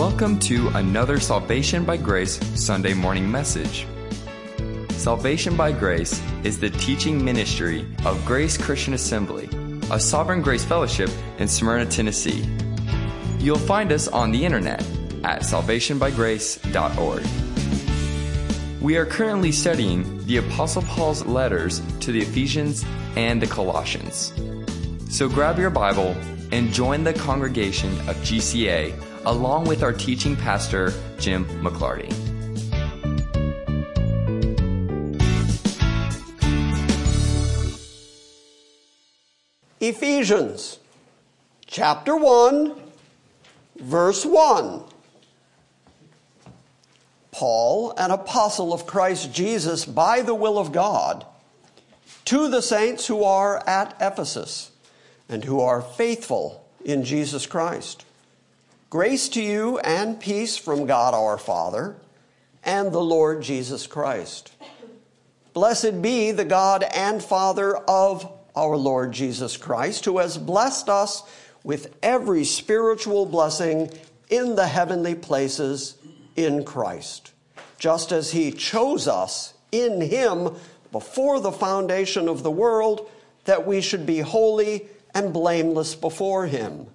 Welcome to another Salvation by Grace Sunday morning message. Salvation by Grace is the teaching ministry of Grace Christian Assembly, a Sovereign Grace Fellowship in Smyrna, Tennessee. You'll find us on the internet at salvationbygrace.org. We are currently studying the Apostle Paul's letters to the Ephesians and the Colossians. So grab your Bible and join the congregation of GCA along with our teaching pastor, Jim McClarty. Ephesians chapter 1, verse 1. Paul, an apostle of Christ Jesus by the will of God, to the saints who are at Ephesus and who are faithful in Jesus Christ. Grace to you and peace from God our Father and the Lord Jesus Christ. Blessed be the God and Father of our Lord Jesus Christ, who has blessed us with every spiritual blessing in the heavenly places in Christ, just as he chose us in him before the foundation of the world, that we should be holy and blameless before him.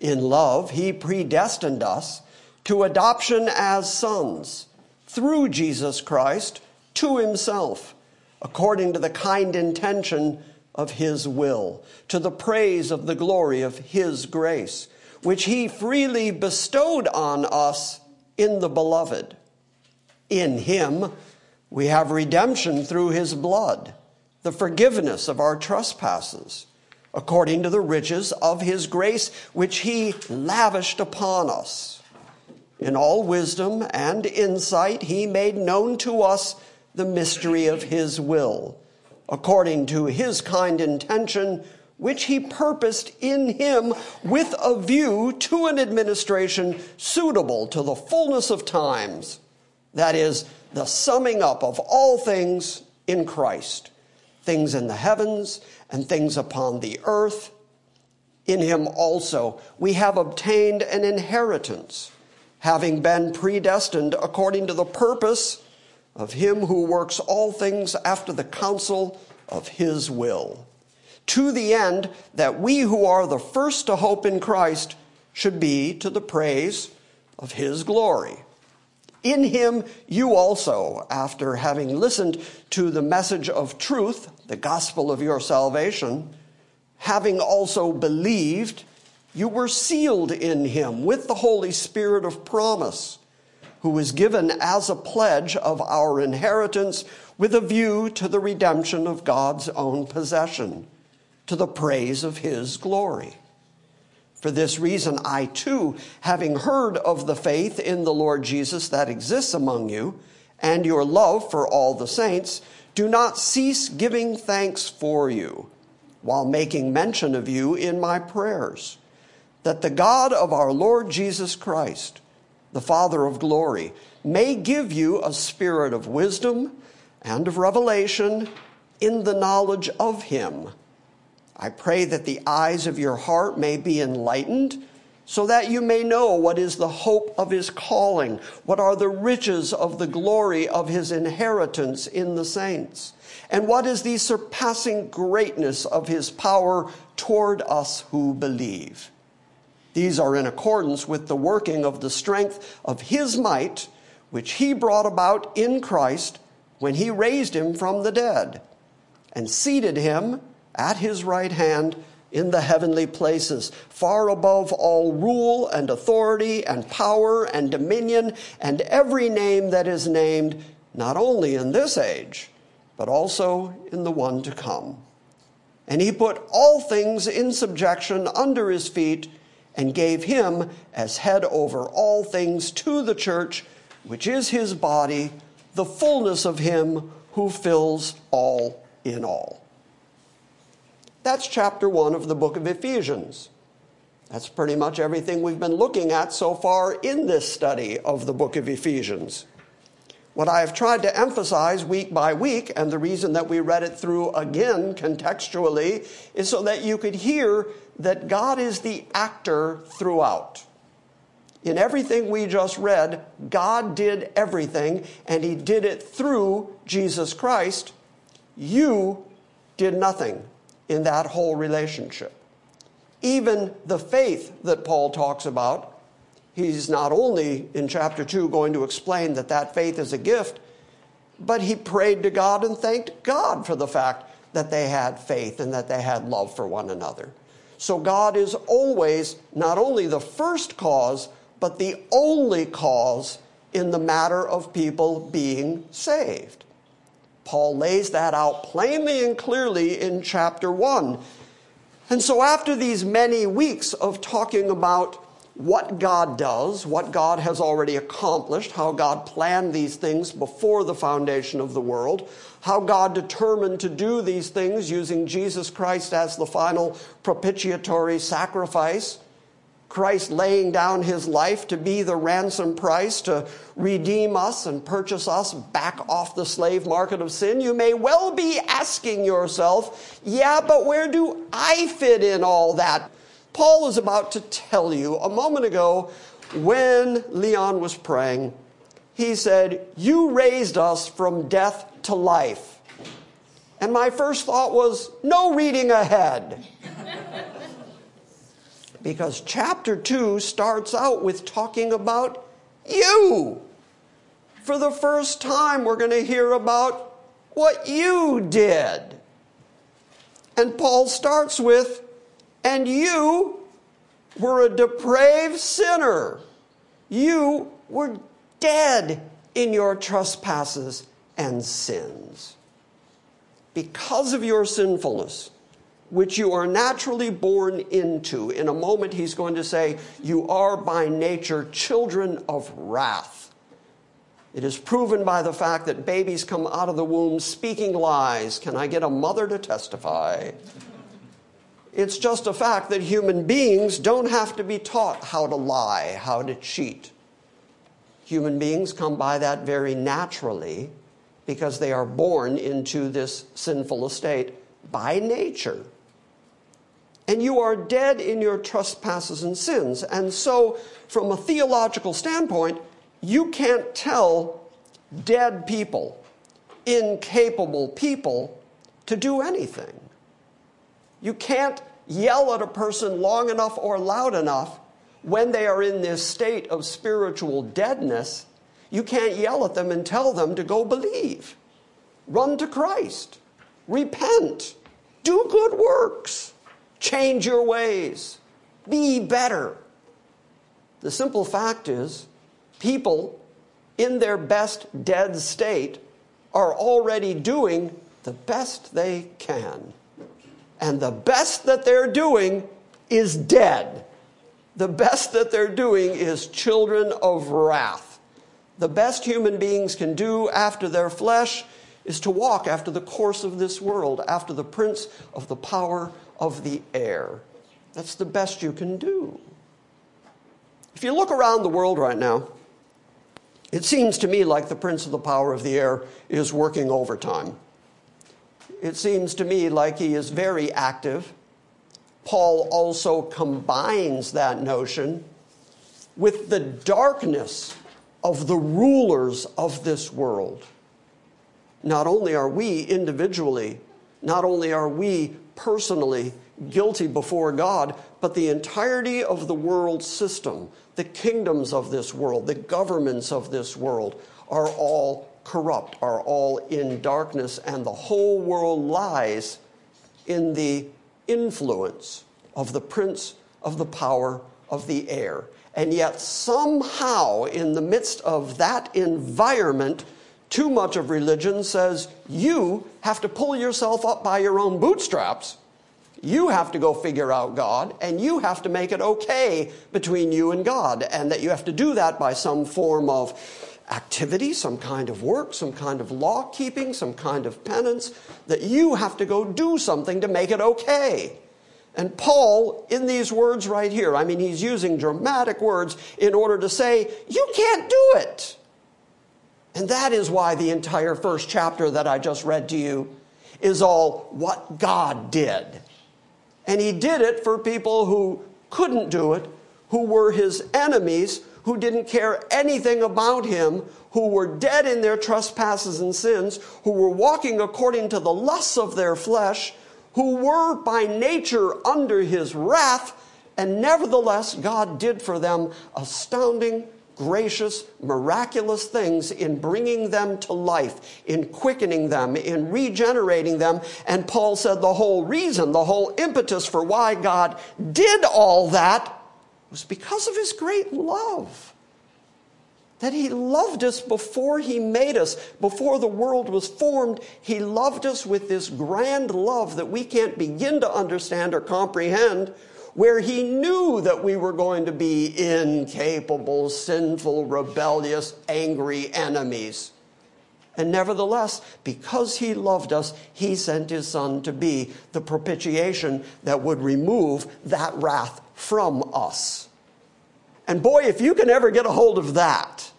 In love, he predestined us to adoption as sons through Jesus Christ to himself, according to the kind intention of his will, to the praise of the glory of his grace, which he freely bestowed on us in the beloved. In him we have redemption through his blood, the forgiveness of our trespasses, according to the riches of his grace, which he lavished upon us. In all wisdom and insight, he made known to us the mystery of his will, according to his kind intention, which he purposed in him with a view to an administration suitable to the fullness of times. That is, the summing up of all things in Christ, things in the heavens and things upon the earth. In him also we have obtained an inheritance, having been predestined according to the purpose of him who works all things after the counsel of his will, to the end that we who are the first to hope in Christ should be to the praise of his glory. In him you also, after having listened to the message of truth, the gospel of your salvation, having also believed, you were sealed in him with the Holy Spirit of promise, who was given as a pledge of our inheritance with a view to the redemption of God's own possession, to the praise of his glory. For this reason, I too, having heard of the faith in the Lord Jesus that exists among you, and your love for all the saints, do not cease giving thanks for you, while making mention of you in my prayers, that the God of our Lord Jesus Christ, the Father of glory, may give you a spirit of wisdom and of revelation in the knowledge of him I pray that the eyes of your heart may be enlightened, so that you may know what is the hope of his calling, what are the riches of the glory of his inheritance in the saints, and what is the surpassing greatness of his power toward us who believe. These are in accordance with the working of the strength of his might, which he brought about in Christ when he raised him from the dead and seated him at his right hand in the heavenly places, far above all rule and authority and power and dominion and every name that is named, not only in this age, but also in the one to come. And he put all things in subjection under his feet and gave him as head over all things to the church, which is his body, the fullness of him who fills all in all. That's chapter one of the book of Ephesians. That's pretty much everything we've been looking at so far in this study of the book of Ephesians. What I have tried to emphasize week by week, and the reason that we read it through again contextually, is so that you could hear that God is the actor throughout. In everything we just read, God did everything, and He did it through Jesus Christ. You did nothing in that whole relationship. Even the faith that Paul talks about, he's not only in chapter 2 going to explain that that faith is a gift, but he prayed to God and thanked God for the fact that they had faith and that they had love for one another. So God is always not only the first cause, but the only cause in the matter of people being saved. Paul lays that out plainly and clearly in chapter 1. And so, after these many weeks of talking about what God does, what God has already accomplished, how God planned these things before the foundation of the world, how God determined to do these things using Jesus Christ as the final propitiatory sacrifice, Christ laying down his life to be the ransom price to redeem us and purchase us back off the slave market of sin, you may well be asking yourself, yeah, but where do I fit in all that? Paul is about to tell you a moment ago when Leon was praying, he said, You raised us from death to life. And my first thought was, No reading ahead. because chapter 2 starts out with talking about you. For the first time, we're going to hear about what you did. And Paul starts with, and you were a depraved sinner. You were dead in your trespasses and sins. Because of your sinfulness, which you are naturally born into, in a moment he's going to say, You are by nature children of wrath. It is proven by the fact that babies come out of the womb speaking lies. Can I get a mother to testify? It's just a fact that human beings don't have to be taught how to lie, how to cheat. Human beings come by that very naturally because they are born into this sinful estate by nature. And you are dead in your trespasses and sins. And so, from a theological standpoint, you can't tell dead people, incapable people, to do anything. You can't yell at a person long enough or loud enough when they are in this state of spiritual deadness. You can't yell at them and tell them to go believe. Run to Christ. Repent. Do good works. Change your ways. Be better. The simple fact is, people in their best dead state are already doing the best they can and the best that they're doing is dead. The best that they're doing is children of wrath. The best human beings can do after their flesh is to walk after the course of this world, after the prince of the power of the air. That's the best you can do. If you look around the world right now, it seems to me like the prince of the power of the air is working overtime it seems to me like he is very active. Paul also combines that notion with the darkness of the rulers of this world. Not only are we individually, not only are we personally guilty before God, but the entirety of the world system, the kingdoms of this world, the governments of this world are all corrupt, are all in darkness, and the whole world lies in the influence of the prince of the power of the air. And yet, somehow, in the midst of that environment, too much of religion says you have to pull yourself up by your own bootstraps. You have to go figure out God, and you have to make it okay between you and God, and that you have to do that by some form of activity, some kind of work, some kind of law keeping, some kind of penance, that you have to go do something to make it okay. And Paul, in these words right here, I mean, he's using dramatic words in order to say, you can't do it. And that is why the entire first chapter that I just read to you is all what God did. And he did it for people who couldn't do it, who were his enemies, who didn't care anything about him, who were dead in their trespasses and sins, who were walking according to the lusts of their flesh, who were by nature under his wrath, and nevertheless God did for them astounding gracious, miraculous things in bringing them to life, in quickening them, in regenerating them. And Paul said the whole reason, the whole impetus for why God did all that was because of his great love. That he loved us before he made us, before the world was formed. He loved us with this grand love that we can't begin to understand or comprehend where he knew that we were going to be incapable, sinful, rebellious, angry enemies. And nevertheless, because he loved us, he sent his son to be the propitiation that would remove that wrath from us. And boy, if you can ever get a hold of that,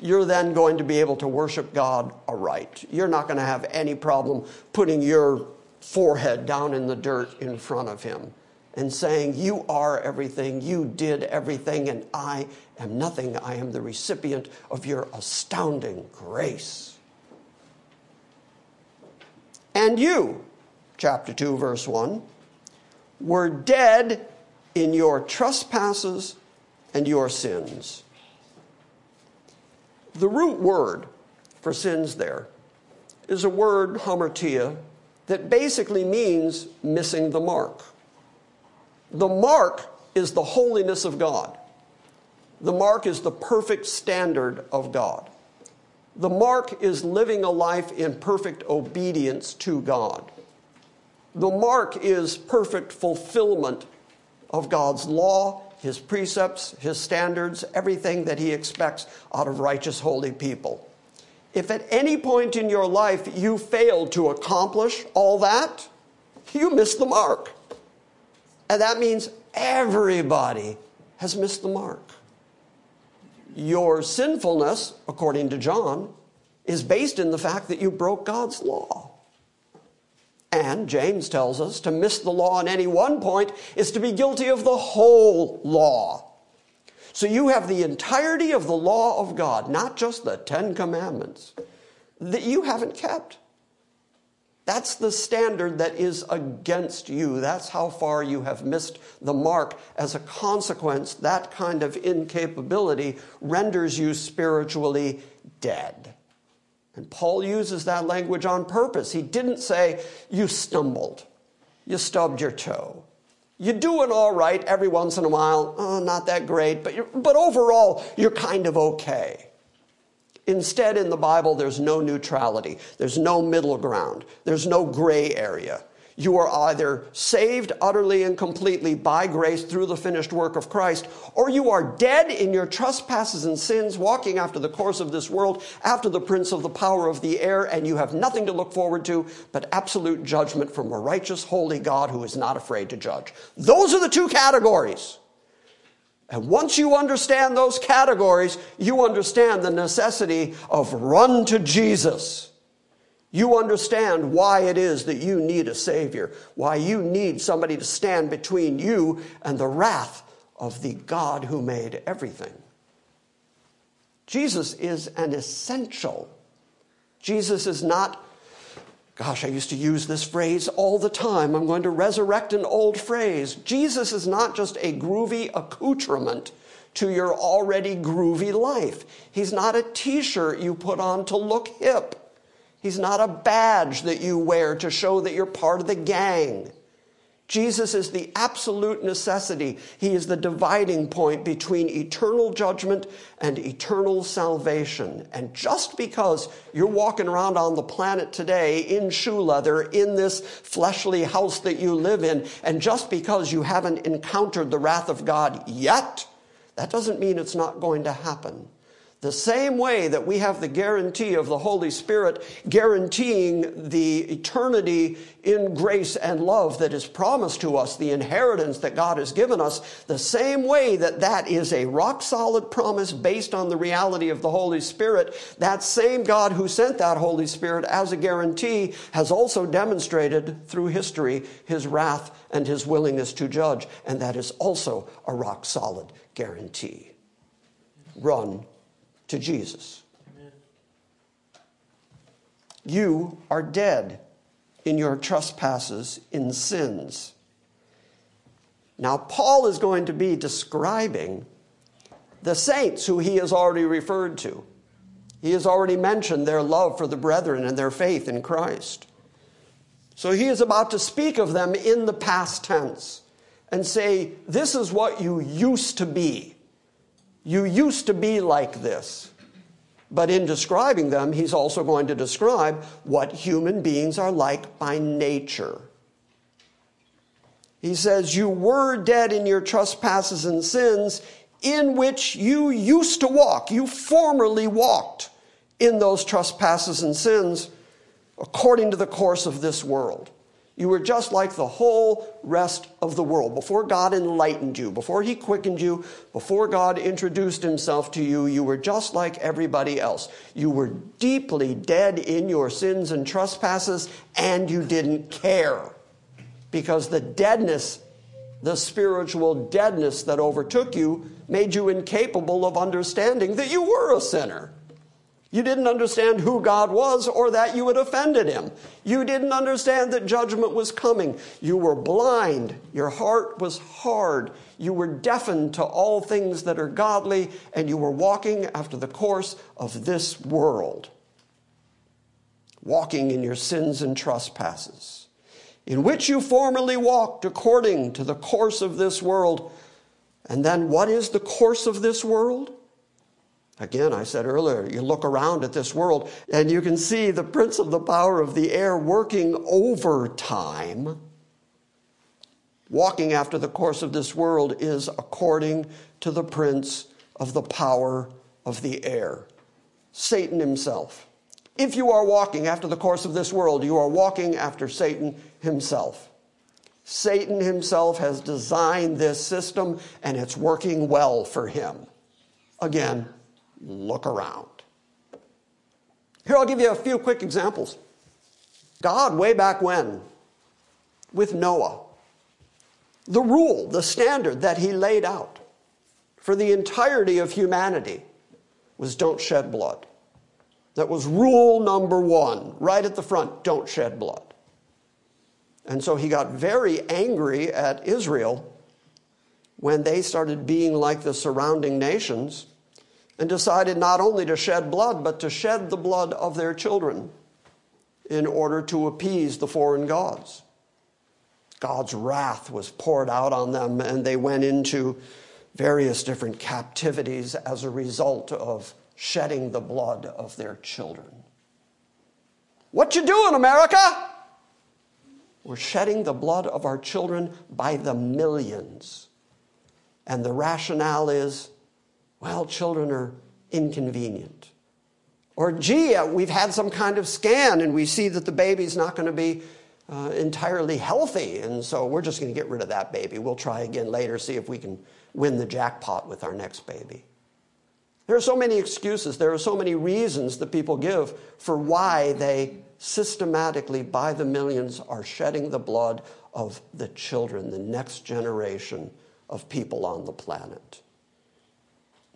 you're then going to be able to worship God aright. You're not going to have any problem putting your forehead down in the dirt in front of him and saying, You are everything, you did everything, and I am nothing. I am the recipient of your astounding grace. And you, chapter 2, verse 1, were dead in your trespasses and your sins. The root word for sins there is a word, hamartia, that basically means missing the mark. The mark is the holiness of God. The mark is the perfect standard of God. The mark is living a life in perfect obedience to God. The mark is perfect fulfillment of God's law, His precepts, His standards, everything that He expects out of righteous, holy people. If at any point in your life you fail to accomplish all that, you miss the mark. And that means everybody has missed the mark. Your sinfulness, according to John, is based in the fact that you broke God's law. And James tells us to miss the law on any one point is to be guilty of the whole law. So you have the entirety of the law of God, not just the Ten Commandments, that you haven't kept. That's the standard that is against you. That's how far you have missed the mark. As a consequence, that kind of incapability renders you spiritually dead. And Paul uses that language on purpose. He didn't say, You stumbled, you stubbed your toe. You're doing all right every once in a while. Oh, not that great, but, but overall, you're kind of okay. Instead, in the Bible, there's no neutrality, there's no middle ground, there's no gray area. You are either saved utterly and completely by grace through the finished work of Christ, or you are dead in your trespasses and sins, walking after the course of this world, after the prince of the power of the air, and you have nothing to look forward to but absolute judgment from a righteous, holy God who is not afraid to judge. Those are the two categories. And once you understand those categories, you understand the necessity of run to Jesus. You understand why it is that you need a Savior, why you need somebody to stand between you and the wrath of the God who made everything. Jesus is an essential. Jesus is not Gosh, I used to use this phrase all the time. I'm going to resurrect an old phrase. Jesus is not just a groovy accoutrement to your already groovy life. He's not a t shirt you put on to look hip. He's not a badge that you wear to show that you're part of the gang. Jesus is the absolute necessity. He is the dividing point between eternal judgment and eternal salvation. And just because you're walking around on the planet today in shoe leather, in this fleshly house that you live in, and just because you haven't encountered the wrath of God yet, that doesn't mean it's not going to happen. The same way that we have the guarantee of the Holy Spirit guaranteeing the eternity in grace and love that is promised to us, the inheritance that God has given us, the same way that that is a rock solid promise based on the reality of the Holy Spirit, that same God who sent that Holy Spirit as a guarantee has also demonstrated through history his wrath and his willingness to judge, and that is also a rock solid guarantee. run to Jesus. You are dead in your trespasses in sins. Now, Paul is going to be describing the saints who he has already referred to. He has already mentioned their love for the brethren and their faith in Christ. So he is about to speak of them in the past tense and say, This is what you used to be. You used to be like this. But in describing them, he's also going to describe what human beings are like by nature. He says, You were dead in your trespasses and sins in which you used to walk. You formerly walked in those trespasses and sins according to the course of this world. You were just like the whole rest of the world. Before God enlightened you, before He quickened you, before God introduced Himself to you, you were just like everybody else. You were deeply dead in your sins and trespasses, and you didn't care. Because the deadness, the spiritual deadness that overtook you, made you incapable of understanding that you were a sinner. You didn't understand who God was or that you had offended him. You didn't understand that judgment was coming. You were blind. Your heart was hard. You were deafened to all things that are godly, and you were walking after the course of this world, walking in your sins and trespasses, in which you formerly walked according to the course of this world. And then, what is the course of this world? Again, I said earlier, you look around at this world and you can see the prince of the power of the air working overtime. Walking after the course of this world is according to the prince of the power of the air, Satan himself. If you are walking after the course of this world, you are walking after Satan himself. Satan himself has designed this system and it's working well for him. Again, look around. Here, I'll give you a few quick examples. God, way back when, with Noah, the rule, the standard that he laid out for the entirety of humanity was don't shed blood. That was rule number one, right at the front don't shed blood. And so he got very angry at Israel when they started being like the surrounding nations and decided not only to shed blood, but to shed the blood of their children in order to appease the foreign gods. God's wrath was poured out on them, and they went into various different captivities as a result of shedding the blood of their children. What you doing, America? We're shedding the blood of our children by the millions. And the rationale is well, children are inconvenient. Or, gee, uh, we've had some kind of scan and we see that the baby's not going to be uh, entirely healthy, and so we're just going to get rid of that baby. We'll try again later, see if we can win the jackpot with our next baby. There are so many excuses, there are so many reasons that people give for why they systematically, by the millions, are shedding the blood of the children, the next generation of people on the planet.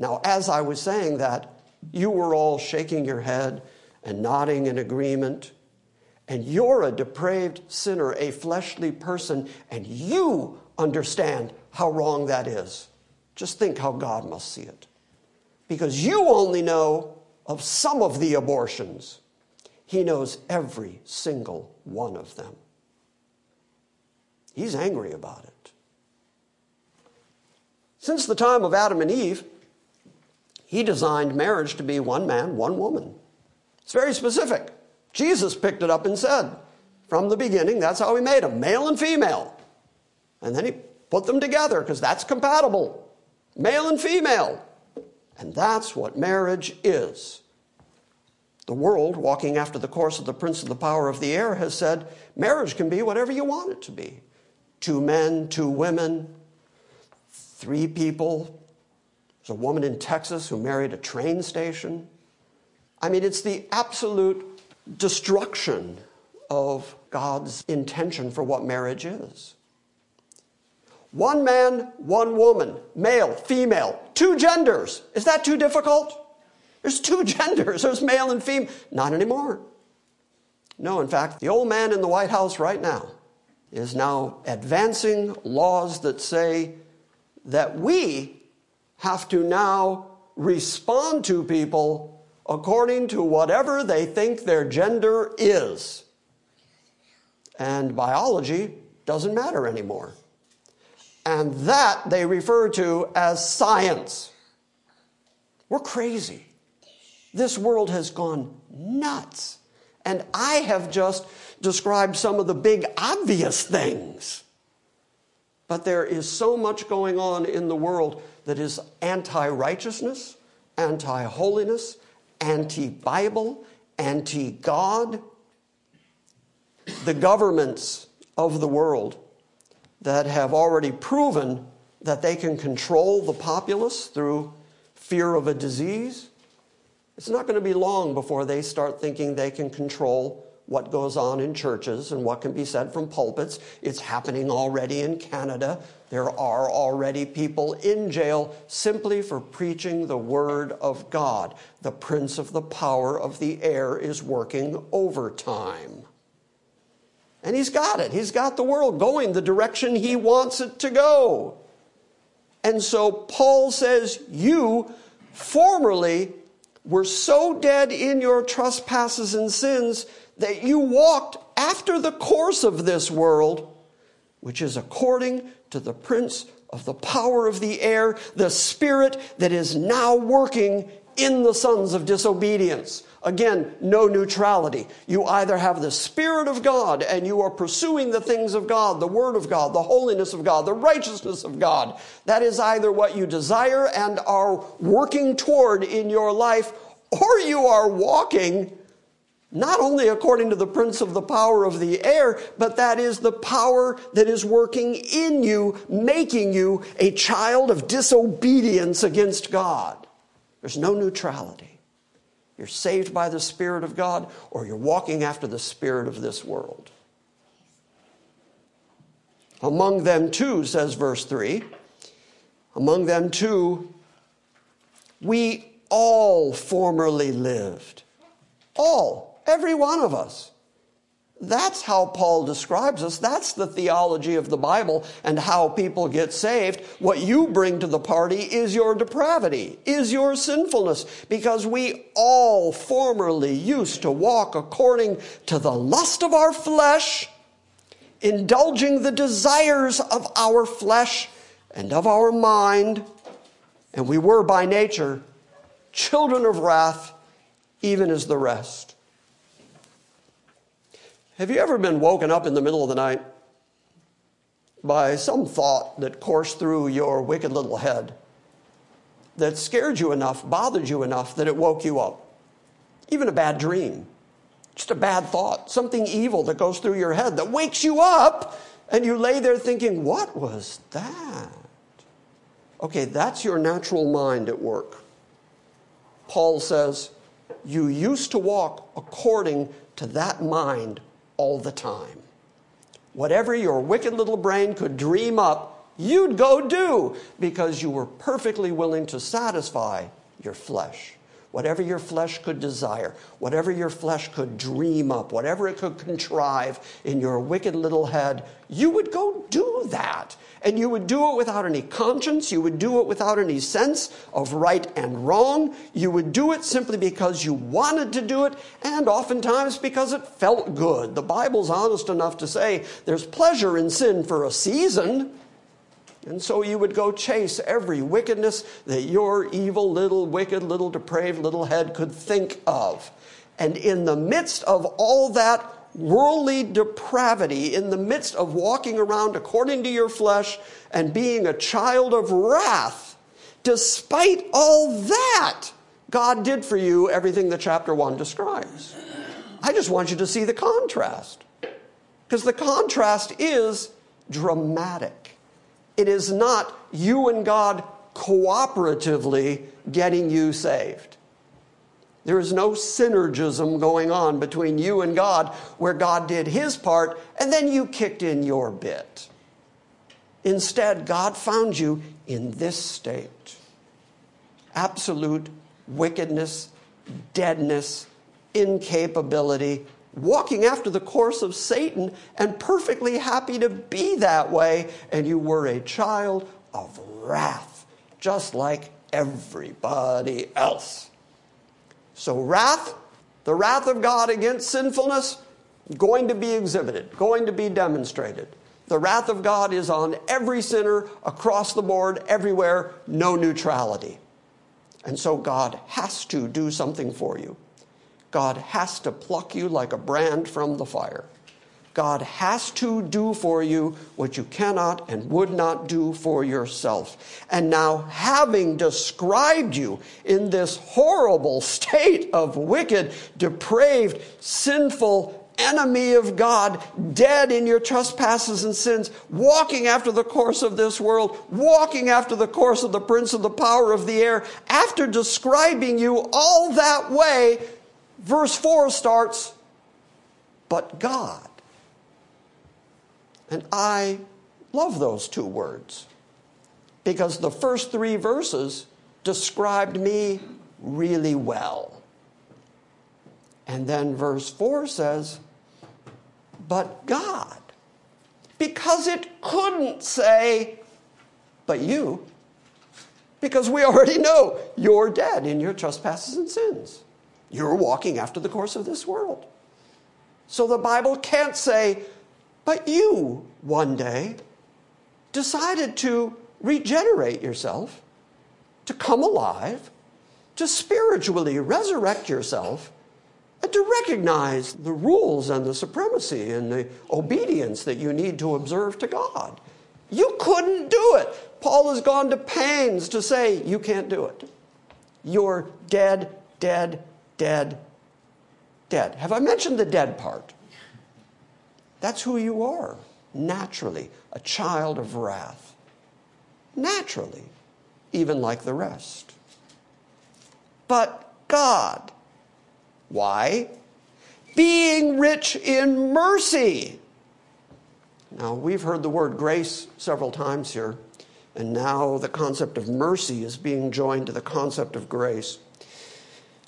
Now, as I was saying that, you were all shaking your head and nodding in agreement. And you're a depraved sinner, a fleshly person, and you understand how wrong that is. Just think how God must see it. Because you only know of some of the abortions, He knows every single one of them. He's angry about it. Since the time of Adam and Eve, he designed marriage to be one man, one woman. It's very specific. Jesus picked it up and said, from the beginning, that's how he made them, male and female. And then he put them together because that's compatible, male and female. And that's what marriage is. The world, walking after the course of the prince of the power of the air, has said marriage can be whatever you want it to be two men, two women, three people, there's a woman in Texas who married a train station. I mean, it's the absolute destruction of God's intention for what marriage is. One man, one woman, male, female, two genders. Is that too difficult? There's two genders, there's male and female. Not anymore. No, in fact, the old man in the White House right now is now advancing laws that say that we have to now respond to people according to whatever they think their gender is. And biology doesn't matter anymore. And that they refer to as science. We're crazy. This world has gone nuts. And I have just described some of the big obvious things. But there is so much going on in the world that is anti righteousness, anti holiness, anti Bible, anti God. The governments of the world that have already proven that they can control the populace through fear of a disease, it's not going to be long before they start thinking they can control what goes on in churches and what can be said from pulpits. It's happening already in Canada. There are already people in jail simply for preaching the word of God. The prince of the power of the air is working overtime. And he's got it. He's got the world going the direction he wants it to go. And so Paul says, You formerly were so dead in your trespasses and sins that you walked after the course of this world, which is according to the prince of the power of the air, the spirit that is now working in the sons of disobedience. Again, no neutrality. You either have the Spirit of God and you are pursuing the things of God, the Word of God, the holiness of God, the righteousness of God. That is either what you desire and are working toward in your life, or you are walking not only according to the prince of the power of the air, but that is the power that is working in you, making you a child of disobedience against God. There's no neutrality. You're saved by the Spirit of God, or you're walking after the Spirit of this world. Among them, too, says verse 3, among them, too, we all formerly lived. All, every one of us. That's how Paul describes us. That's the theology of the Bible and how people get saved. What you bring to the party is your depravity, is your sinfulness, because we all formerly used to walk according to the lust of our flesh, indulging the desires of our flesh and of our mind. And we were by nature children of wrath, even as the rest. Have you ever been woken up in the middle of the night by some thought that coursed through your wicked little head that scared you enough, bothered you enough that it woke you up? Even a bad dream, just a bad thought, something evil that goes through your head that wakes you up and you lay there thinking, What was that? Okay, that's your natural mind at work. Paul says, You used to walk according to that mind all the time. Whatever your wicked little brain could dream up, you'd go do because you were perfectly willing to satisfy your flesh. Whatever your flesh could desire, whatever your flesh could dream up, whatever it could contrive in your wicked little head, you would go do that. And you would do it without any conscience. You would do it without any sense of right and wrong. You would do it simply because you wanted to do it, and oftentimes because it felt good. The Bible's honest enough to say there's pleasure in sin for a season. And so you would go chase every wickedness that your evil little, wicked little, depraved little head could think of. And in the midst of all that worldly depravity in the midst of walking around according to your flesh and being a child of wrath, despite all that, God did for you everything that chapter 1 describes. I just want you to see the contrast. Because the contrast is dramatic. It is not you and God cooperatively getting you saved. There is no synergism going on between you and God where God did his part and then you kicked in your bit. Instead, God found you in this state absolute wickedness, deadness, incapability, walking after the course of Satan and perfectly happy to be that way. And you were a child of wrath, just like everybody else. So, wrath, the wrath of God against sinfulness, going to be exhibited, going to be demonstrated. The wrath of God is on every sinner across the board, everywhere, no neutrality. And so God has to do something for you. God has to pluck you like a brand from the fire. God has to do for you what you cannot and would not do for yourself. And now, having described you in this horrible state of wicked, depraved, sinful, enemy of God, dead in your trespasses and sins, walking after the course of this world, walking after the course of the prince of the power of the air, after describing you all that way, verse 4 starts, but God. And I love those two words because the first three verses described me really well. And then verse 4 says, but God. Because it couldn't say, but you. Because we already know you're dead in your trespasses and sins. You're walking after the course of this world. So the Bible can't say, but you one day decided to regenerate yourself, to come alive, to spiritually resurrect yourself, and to recognize the rules and the supremacy and the obedience that you need to observe to God. You couldn't do it. Paul has gone to pains to say you can't do it. You're dead, dead, dead, dead. Have I mentioned the dead part? That's who you are, naturally, a child of wrath. Naturally, even like the rest. But God, why? Being rich in mercy. Now, we've heard the word grace several times here, and now the concept of mercy is being joined to the concept of grace.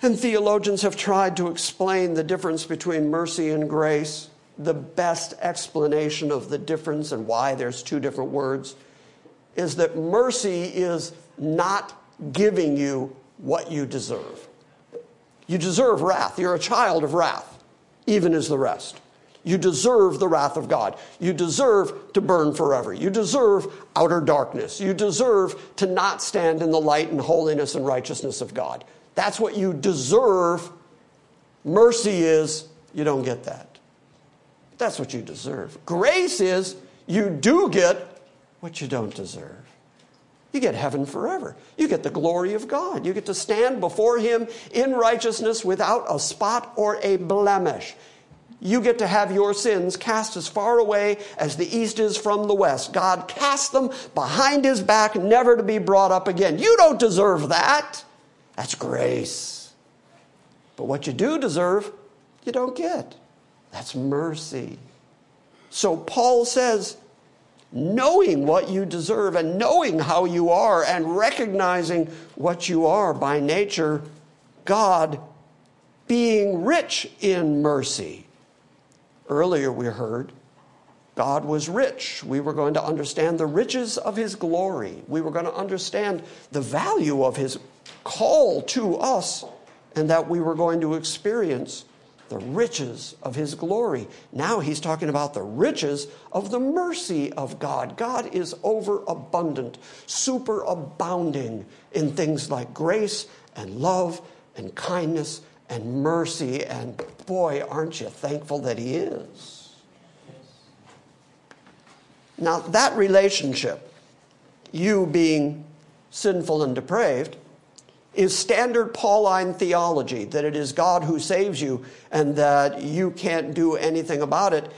And theologians have tried to explain the difference between mercy and grace. The best explanation of the difference and why there's two different words is that mercy is not giving you what you deserve. You deserve wrath. You're a child of wrath, even as the rest. You deserve the wrath of God. You deserve to burn forever. You deserve outer darkness. You deserve to not stand in the light and holiness and righteousness of God. That's what you deserve. Mercy is you don't get that. That's what you deserve. Grace is you do get what you don't deserve. You get heaven forever. You get the glory of God. You get to stand before Him in righteousness without a spot or a blemish. You get to have your sins cast as far away as the east is from the west. God cast them behind His back, never to be brought up again. You don't deserve that. That's grace. But what you do deserve, you don't get. That's mercy. So Paul says, knowing what you deserve and knowing how you are and recognizing what you are by nature, God being rich in mercy. Earlier we heard God was rich. We were going to understand the riches of his glory. We were going to understand the value of his call to us and that we were going to experience the riches of his glory. Now he's talking about the riches of the mercy of God. God is overabundant, superabounding in things like grace and love and kindness and mercy. And boy, aren't you thankful that he is? Now, that relationship, you being sinful and depraved, is standard Pauline theology that it is God who saves you and that you can't do anything about it.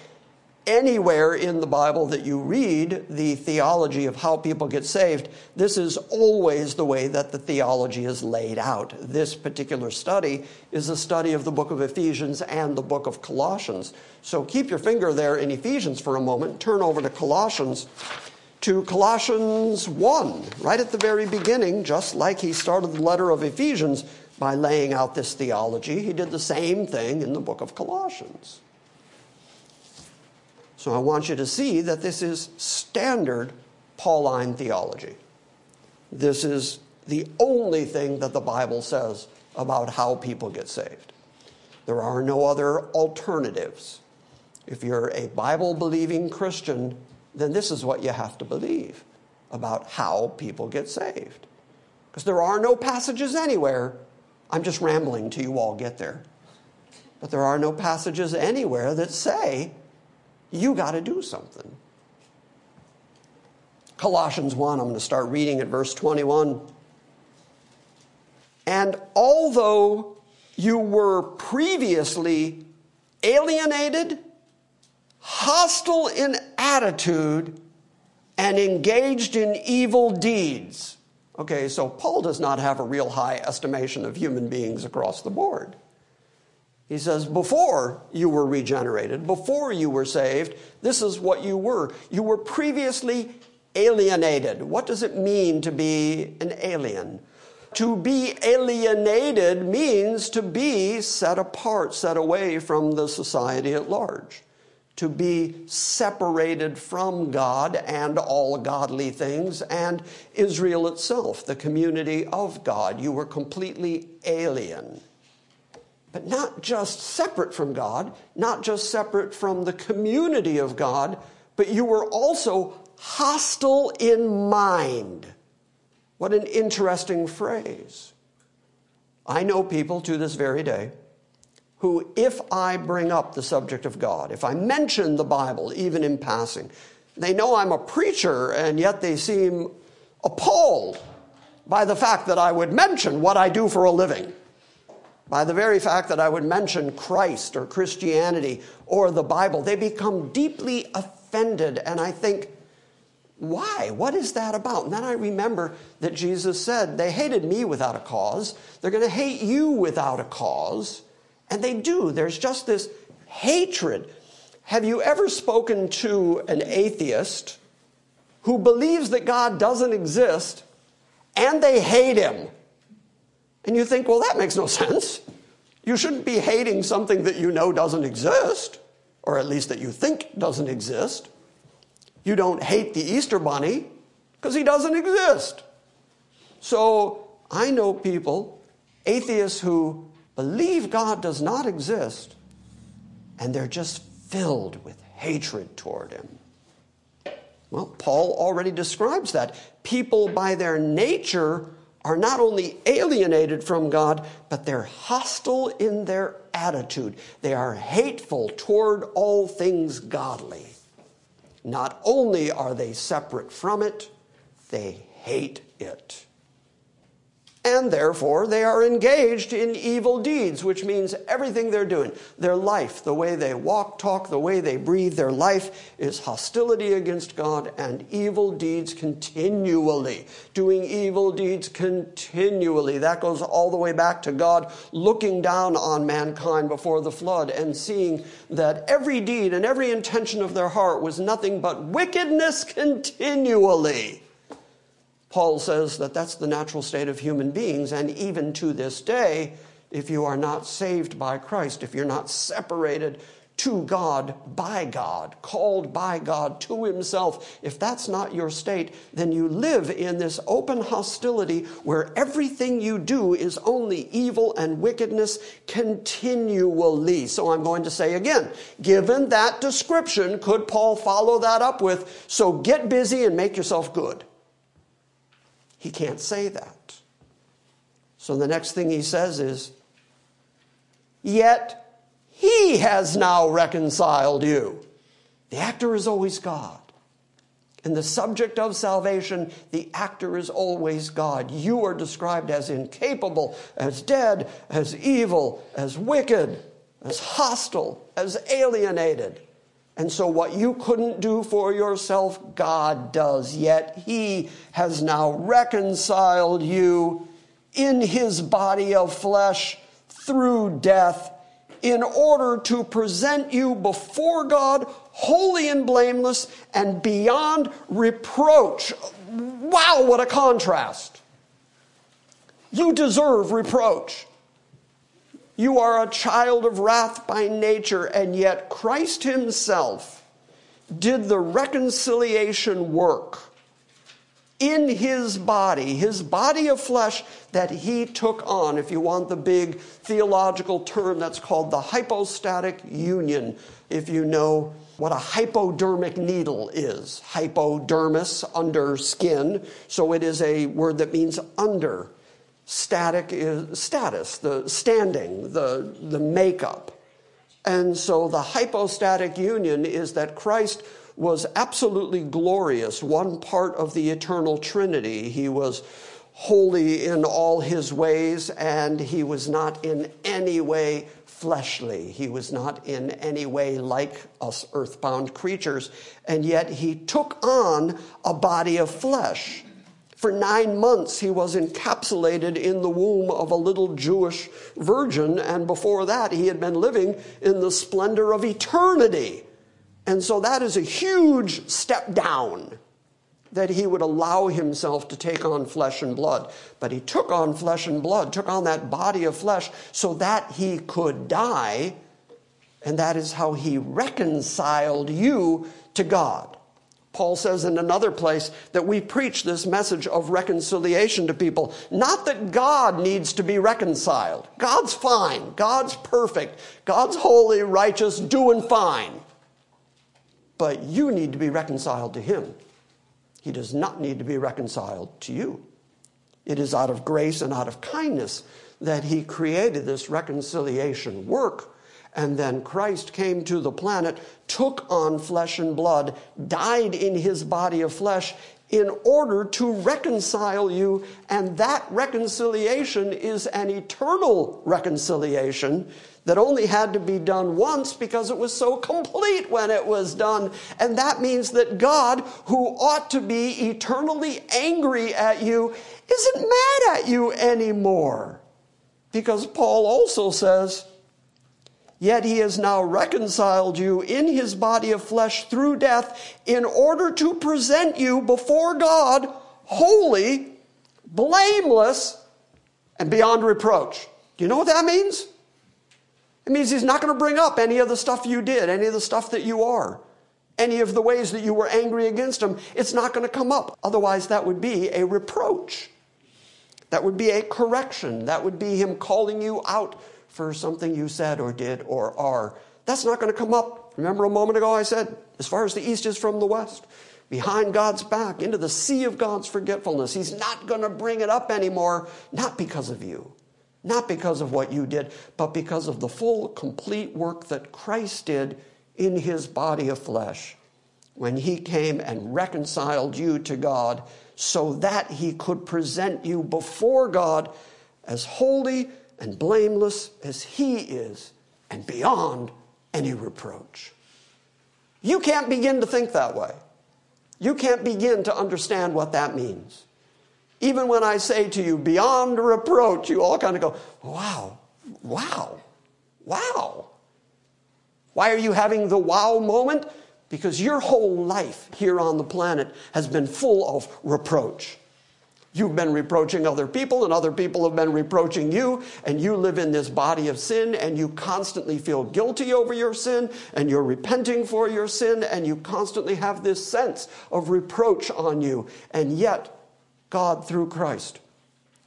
Anywhere in the Bible that you read the theology of how people get saved, this is always the way that the theology is laid out. This particular study is a study of the book of Ephesians and the book of Colossians. So keep your finger there in Ephesians for a moment, turn over to Colossians to Colossians 1, right at the very beginning, just like he started the letter of Ephesians by laying out this theology, he did the same thing in the book of Colossians. So I want you to see that this is standard Pauline theology. This is the only thing that the Bible says about how people get saved. There are no other alternatives. If you're a Bible believing Christian, then this is what you have to believe about how people get saved. Because there are no passages anywhere. I'm just rambling till you all get there. But there are no passages anywhere that say you got to do something. Colossians 1, I'm going to start reading at verse 21. And although you were previously alienated, hostile in attitude, and engaged in evil deeds. Okay, so Paul does not have a real high estimation of human beings across the board. He says, before you were regenerated, before you were saved, this is what you were. You were previously alienated. What does it mean to be an alien? To be alienated means to be set apart, set away from the society at large. To be separated from God and all godly things and Israel itself, the community of God. You were completely alien but not just separate from God, not just separate from the community of God, but you were also hostile in mind. What an interesting phrase. I know people to this very day who, if I bring up the subject of God, if I mention the Bible, even in passing, they know I'm a preacher and yet they seem appalled by the fact that I would mention what I do for a living by the very fact that I would mention Christ or Christianity or the Bible, they become deeply offended. And I think, why? What is that about? And then I remember that Jesus said, They hated me without a cause. They're going to hate you without a cause. And they do. There's just this hatred. Have you ever spoken to an atheist who believes that God doesn't exist and they hate him? And you think, well, that makes no sense. You shouldn't be hating something that you know doesn't exist, or at least that you think doesn't exist. You don't hate the Easter Bunny because he doesn't exist. So I know people, atheists, who believe God does not exist, and they're just filled with hatred toward him. Well, Paul already describes that. People, by their nature, are not only alienated from God, but they're hostile in their attitude. They are hateful toward all things godly. Not only are they separate from it, they hate it and therefore they are engaged in evil deeds, which means everything they're doing, their life, the way they walk, talk, the way they breathe, their life is hostility against God and evil deeds continually. Doing evil deeds continually. That goes all the way back to God looking down on mankind before the flood and seeing that every deed and every intention of their heart was nothing but wickedness continually. Paul says that that's the natural state of human beings, and even to this day, if you are not saved by Christ, if you're not separated to God by God, called by God to Himself, if that's not your state, then you live in this open hostility where everything you do is only evil and wickedness continually. So I'm going to say again, given that description, could Paul follow that up with, so get busy and make yourself good? He can't say that. So the next thing he says is, Yet he has now reconciled you. The actor is always God. In the subject of salvation, the actor is always God. You are described as incapable, as dead, as evil, as wicked, as hostile, as alienated. And so, what you couldn't do for yourself, God does. Yet, He has now reconciled you in His body of flesh through death in order to present you before God holy and blameless, and beyond reproach. Wow, what a contrast! You deserve reproach. You are a child of wrath by nature, and yet Christ Himself did the reconciliation work in his body, his body of flesh that he took on. If you want the big theological term, that's called the hypostatic union. If you know what a hypodermic needle is, hypodermis, under skin. So it is a word that means under. Static is status, the standing, the, the makeup. And so the hypostatic union is that Christ was absolutely glorious, one part of the eternal Trinity. He was holy in all his ways, and he was not in any way fleshly. He was not in any way like us earthbound creatures, and yet he took on a body of flesh. For nine months, he was encapsulated in the womb of a little Jewish virgin, and before that, he had been living in the splendor of eternity. And so that is a huge step down that he would allow himself to take on flesh and blood. But he took on flesh and blood, took on that body of flesh so that he could die. And that is how he reconciled you to God. Paul says in another place that we preach this message of reconciliation to people. Not that God needs to be reconciled. God's fine. God's perfect. God's holy, righteous, doing fine but you need to be reconciled to him. He does not need to be reconciled to you. It is out of grace and out of kindness that he created this reconciliation work. And then Christ came to the planet, took on flesh and blood, died in his body of flesh in order to reconcile you. And that reconciliation is an eternal reconciliation that only had to be done once because it was so complete when it was done. And that means that God, who ought to be eternally angry at you, isn't mad at you anymore. Because Paul also says, Yet he has now reconciled you in his body of flesh through death in order to present you before God holy, blameless, and beyond reproach. Do you know what that means? It means he's not going to bring up any of the stuff you did, any of the stuff that you are, any of the ways that you were angry against him. It's not going to come up. Otherwise, that would be a reproach. That would be a correction. That would be him calling you out for something you said or did or are. That's not going to come up. Remember a moment ago I said, as far as the east is from the west, behind God's back, into the sea of God's forgetfulness. He's not going to bring it up anymore, not because of you. Not because of what you did, but because of the full, complete work that Christ did in his body of flesh when he came and reconciled you to God so that he could present you before God as holy and blameless as he is and beyond any reproach. You can't begin to think that way. You can't begin to understand what that means. Even when I say to you, beyond reproach, you all kind of go, wow, wow, wow. Why are you having the wow moment? Because your whole life here on the planet has been full of reproach. You've been reproaching other people, and other people have been reproaching you, and you live in this body of sin, and you constantly feel guilty over your sin, and you're repenting for your sin, and you constantly have this sense of reproach on you. And yet, God, through Christ,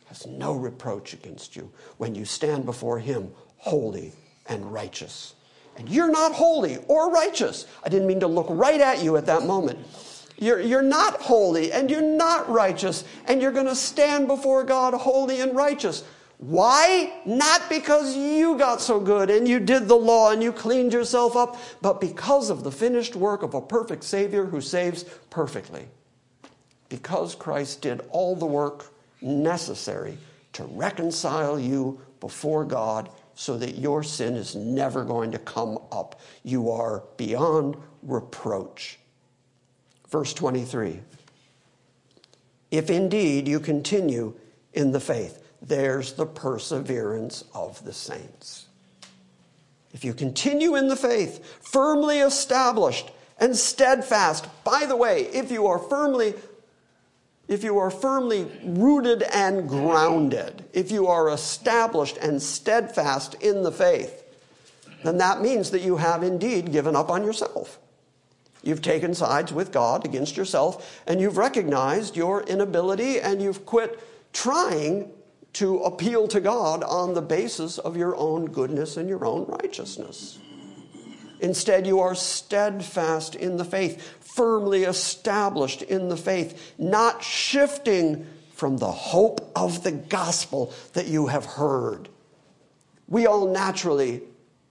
has no reproach against you when you stand before Him holy and righteous. And you're not holy or righteous. I didn't mean to look right at you at that moment. You're, you're not holy and you're not righteous, and you're going to stand before God holy and righteous. Why? Not because you got so good and you did the law and you cleaned yourself up, but because of the finished work of a perfect Savior who saves perfectly because Christ did all the work necessary to reconcile you before God so that your sin is never going to come up. You are beyond reproach. Verse 23 If indeed you continue in the faith, there's the perseverance of the saints. If you continue in the faith, firmly established, and steadfast. By the way, if you are firmly if you are firmly rooted and grounded, if you are established and steadfast in the faith, then that means that you have indeed given up on yourself. You've taken sides with God against yourself, and you've recognized your inability, and you've quit trying to appeal to God on the basis of your own goodness and your own righteousness. Instead, you are steadfast in the faith, firmly established in the faith, not shifting from the hope of the gospel that you have heard. We all naturally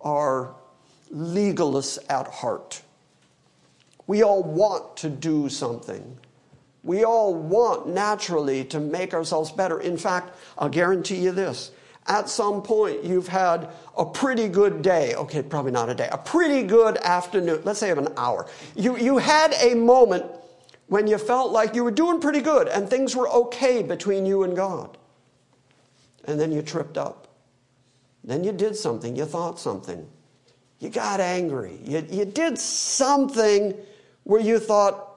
are legalists at heart. We all want to do something. We all want naturally to make ourselves better. In fact, I'll guarantee you this. At some point, you've had a pretty good day. Okay, probably not a day. A pretty good afternoon. Let's say of an hour. You, you had a moment when you felt like you were doing pretty good and things were okay between you and God. And then you tripped up. Then you did something. You thought something. You got angry. You, you did something where you thought,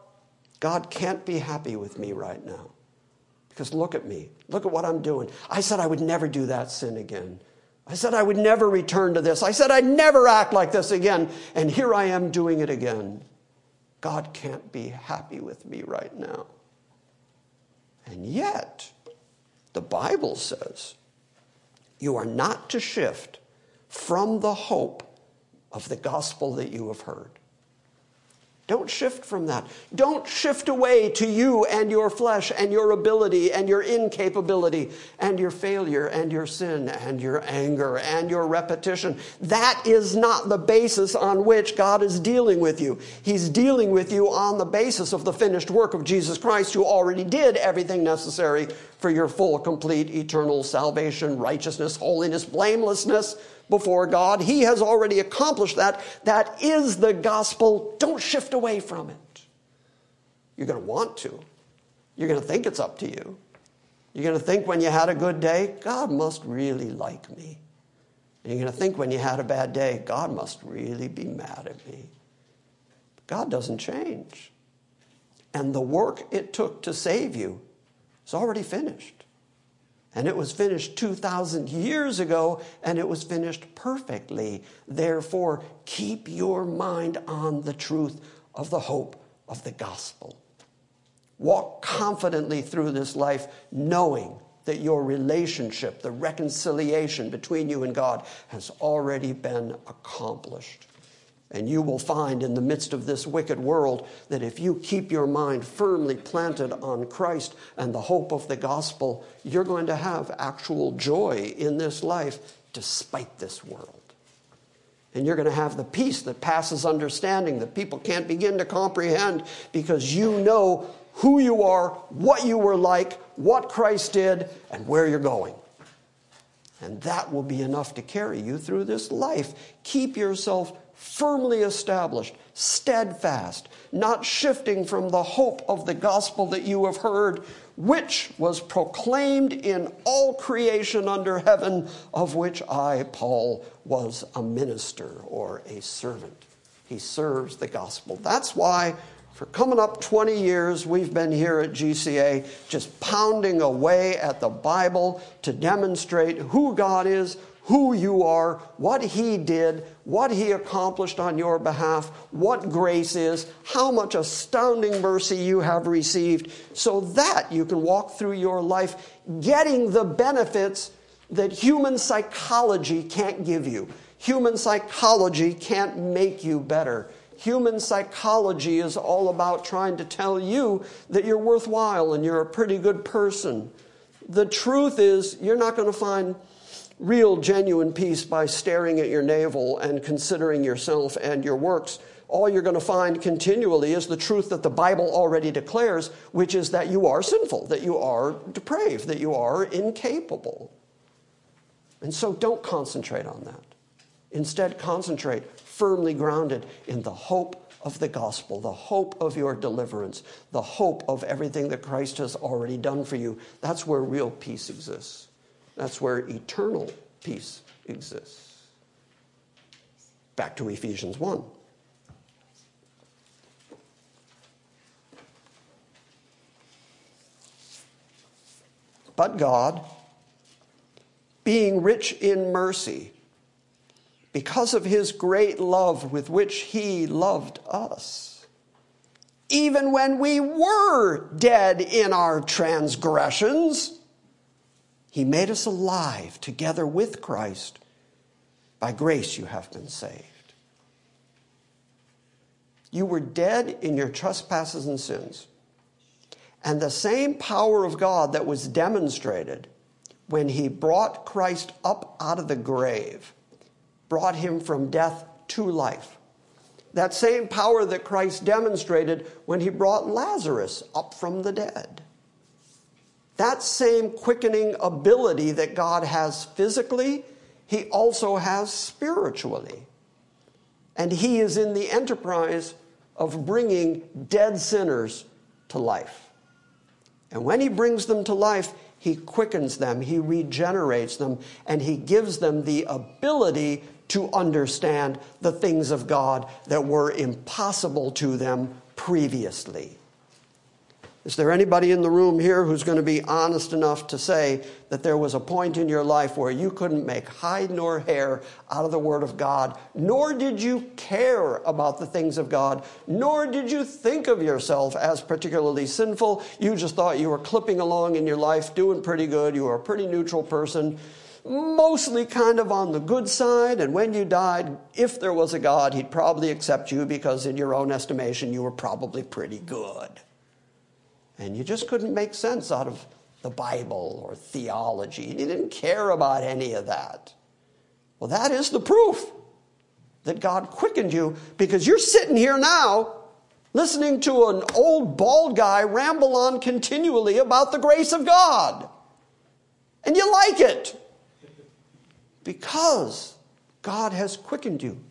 God can't be happy with me right now. Because look at me. Look at what I'm doing. I said I would never do that sin again. I said I would never return to this. I said I'd never act like this again. And here I am doing it again. God can't be happy with me right now. And yet, the Bible says you are not to shift from the hope of the gospel that you have heard. Don't shift from that. Don't shift away to you and your flesh and your ability and your incapability and your failure and your sin and your anger and your repetition. That is not the basis on which God is dealing with you. He's dealing with you on the basis of the finished work of Jesus Christ, who already did everything necessary for your full, complete, eternal salvation, righteousness, holiness, blamelessness before God. He has already accomplished that. That is the gospel. Don't shift away from it. You're going to want to. You're going to think it's up to you. You're going to think when you had a good day, God must really like me. And you're going to think when you had a bad day, God must really be mad at me. God doesn't change. And the work it took to save you is already finished. And it was finished 2,000 years ago, and it was finished perfectly. Therefore, keep your mind on the truth of the hope of the gospel. Walk confidently through this life, knowing that your relationship, the reconciliation between you and God, has already been accomplished. And you will find in the midst of this wicked world that if you keep your mind firmly planted on Christ and the hope of the gospel, you're going to have actual joy in this life despite this world. And you're going to have the peace that passes understanding that people can't begin to comprehend because you know who you are, what you were like, what Christ did, and where you're going. And that will be enough to carry you through this life. Keep yourself firmly established, steadfast, not shifting from the hope of the gospel that you have heard, which was proclaimed in all creation under heaven, of which I, Paul, was a minister or a servant. He serves the gospel. That's why for coming up 20 years, we've been here at GCA just pounding away at the Bible to demonstrate who God is, who you are, what He did, what He accomplished on your behalf, what grace is, how much astounding mercy you have received, so that you can walk through your life getting the benefits that human psychology can't give you. Human psychology can't make you better. Human psychology is all about trying to tell you that you're worthwhile and you're a pretty good person. The truth is, you're not going to find real, genuine peace by staring at your navel and considering yourself and your works. All you're going to find continually is the truth that the Bible already declares, which is that you are sinful, that you are depraved, that you are incapable. And so don't concentrate on that. Instead, concentrate firmly grounded in the hope of the gospel, the hope of your deliverance, the hope of everything that Christ has already done for you. That's where real peace exists. That's where eternal peace exists. Back to Ephesians 1. But God, being rich in mercy, because of his great love with which he loved us, even when we were dead in our transgressions, he made us alive together with Christ. By grace you have been saved. You were dead in your trespasses and sins. And the same power of God that was demonstrated when he brought Christ up out of the grave brought him from death to life. That same power that Christ demonstrated when he brought Lazarus up from the dead. That same quickening ability that God has physically, he also has spiritually. And he is in the enterprise of bringing dead sinners to life. And when he brings them to life, he quickens them, he regenerates them, and he gives them the ability to understand the things of God that were impossible to them previously. Is there anybody in the room here who's going to be honest enough to say that there was a point in your life where you couldn't make hide nor hair out of the Word of God, nor did you care about the things of God, nor did you think of yourself as particularly sinful? You just thought you were clipping along in your life, doing pretty good, you were a pretty neutral person, mostly kind of on the good side, and when you died, if there was a God, He'd probably accept you because, in your own estimation, you were probably pretty good and you just couldn't make sense out of the Bible or theology. You didn't care about any of that. Well, that is the proof that God quickened you because you're sitting here now listening to an old bald guy ramble on continually about the grace of God. And you like it because God has quickened you,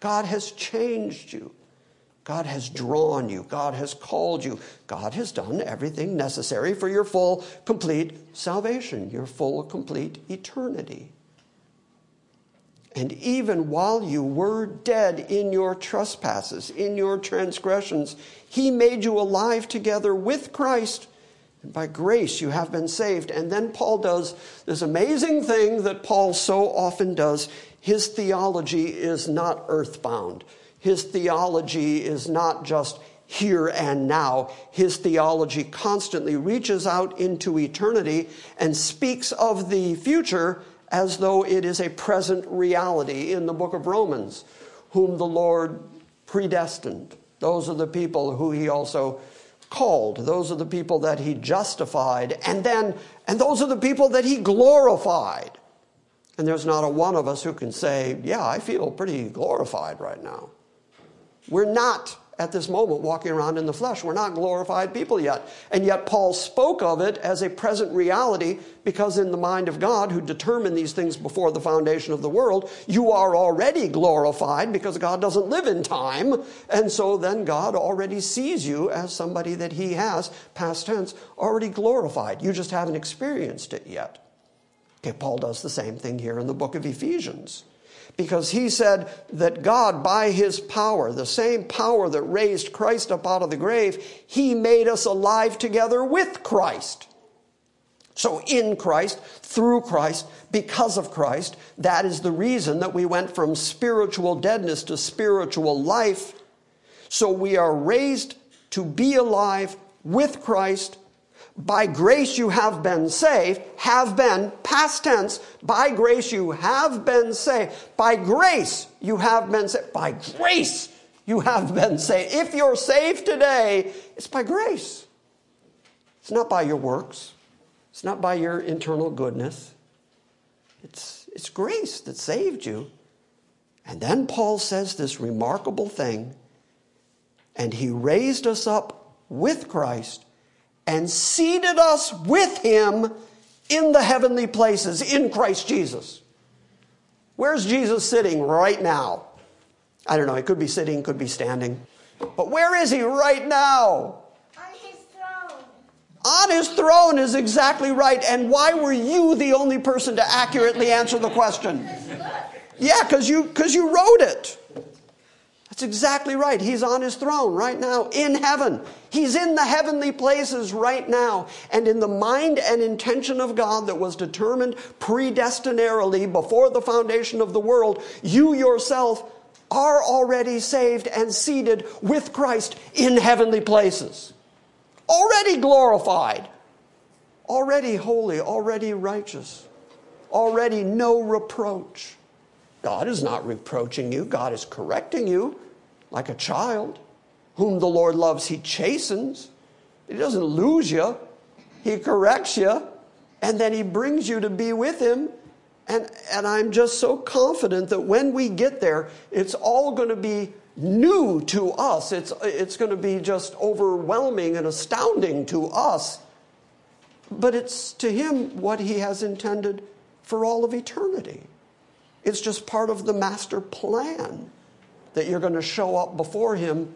God has changed you. God has drawn you. God has called you. God has done everything necessary for your full, complete salvation, your full, complete eternity. And even while you were dead in your trespasses, in your transgressions, He made you alive together with Christ. And by grace you have been saved. And then Paul does this amazing thing that Paul so often does. His theology is not earthbound. His theology is not just here and now. His theology constantly reaches out into eternity and speaks of the future as though it is a present reality in the book of Romans, whom the Lord predestined. Those are the people who he also called. Those are the people that he justified. And then, and those are the people that he glorified. And there's not a one of us who can say, Yeah, I feel pretty glorified right now. We're not at this moment walking around in the flesh. We're not glorified people yet. And yet, Paul spoke of it as a present reality because, in the mind of God, who determined these things before the foundation of the world, you are already glorified because God doesn't live in time. And so then God already sees you as somebody that he has, past tense, already glorified. You just haven't experienced it yet. Okay, Paul does the same thing here in the book of Ephesians because he said that God, by his power, the same power that raised Christ up out of the grave, he made us alive together with Christ. So, in Christ, through Christ, because of Christ, that is the reason that we went from spiritual deadness to spiritual life. So, we are raised to be alive with Christ by grace you have been saved, have been, past tense, by grace you have been saved. By grace you have been saved. By grace you have been saved. If you're saved today, it's by grace. It's not by your works, it's not by your internal goodness. It's, it's grace that saved you. And then Paul says this remarkable thing and he raised us up with Christ and seated us with him in the heavenly places in Christ Jesus. Where's Jesus sitting right now? I don't know. He could be sitting, could be standing. But where is he right now? On his throne. On his throne is exactly right. And why were you the only person to accurately answer the question? Yeah, because you, cause you wrote it. That's exactly right. He's on his throne right now in heaven. He's in the heavenly places right now. And in the mind and intention of God that was determined predestinarily before the foundation of the world, you yourself are already saved and seated with Christ in heavenly places. Already glorified, already holy, already righteous, already no reproach. God is not reproaching you, God is correcting you like a child. Whom the Lord loves, He chastens. He doesn't lose you, He corrects you, and then He brings you to be with Him. And, and I'm just so confident that when we get there, it's all going to be new to us. It's, it's going to be just overwhelming and astounding to us. But it's to Him what He has intended for all of eternity. It's just part of the master plan that you're going to show up before Him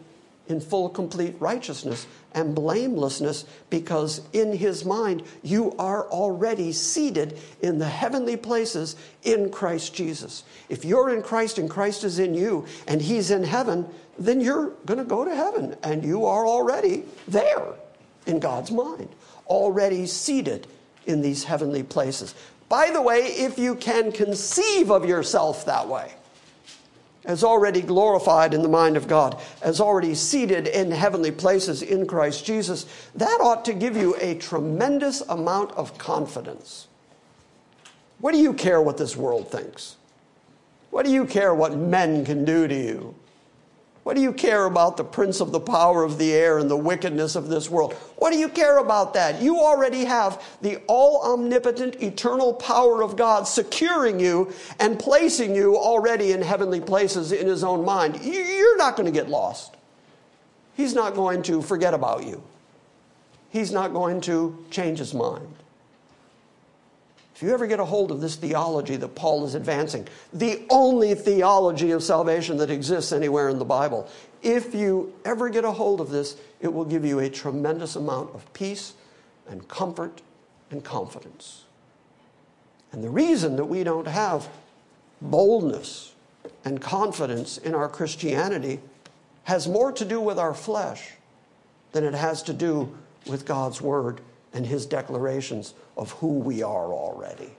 in full, complete righteousness and blamelessness because in His mind you are already seated in the heavenly places in Christ Jesus. If you're in Christ and Christ is in you and He's in heaven, then you're going to go to heaven and you are already there in God's mind, already seated in these heavenly places. By the way, if you can conceive of yourself that way, as already glorified in the mind of God, as already seated in heavenly places in Christ Jesus, that ought to give you a tremendous amount of confidence. What do you care what this world thinks? What do you care what men can do to you? What do you care about the prince of the power of the air and the wickedness of this world? What do you care about that? You already have the all omnipotent, eternal power of God securing you and placing you already in heavenly places in His own mind. You're not going to get lost. He's not going to forget about you, He's not going to change His mind. If you ever get a hold of this theology that Paul is advancing, the only theology of salvation that exists anywhere in the Bible, if you ever get a hold of this, it will give you a tremendous amount of peace and comfort and confidence. And the reason that we don't have boldness and confidence in our Christianity has more to do with our flesh than it has to do with God's Word and his declarations of who we are already.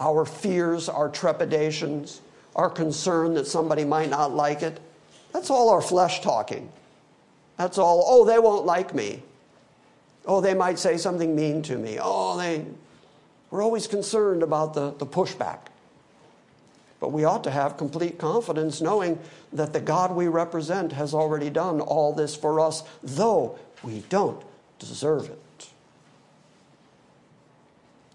Our fears, our trepidations, our concern that somebody might not like it, that's all our flesh talking. That's all, oh, they won't like me. Oh, they might say something mean to me. Oh, they, we're always concerned about the, the pushback. But we ought to have complete confidence knowing that the God we represent has already done all this for us, though we don't deserve it.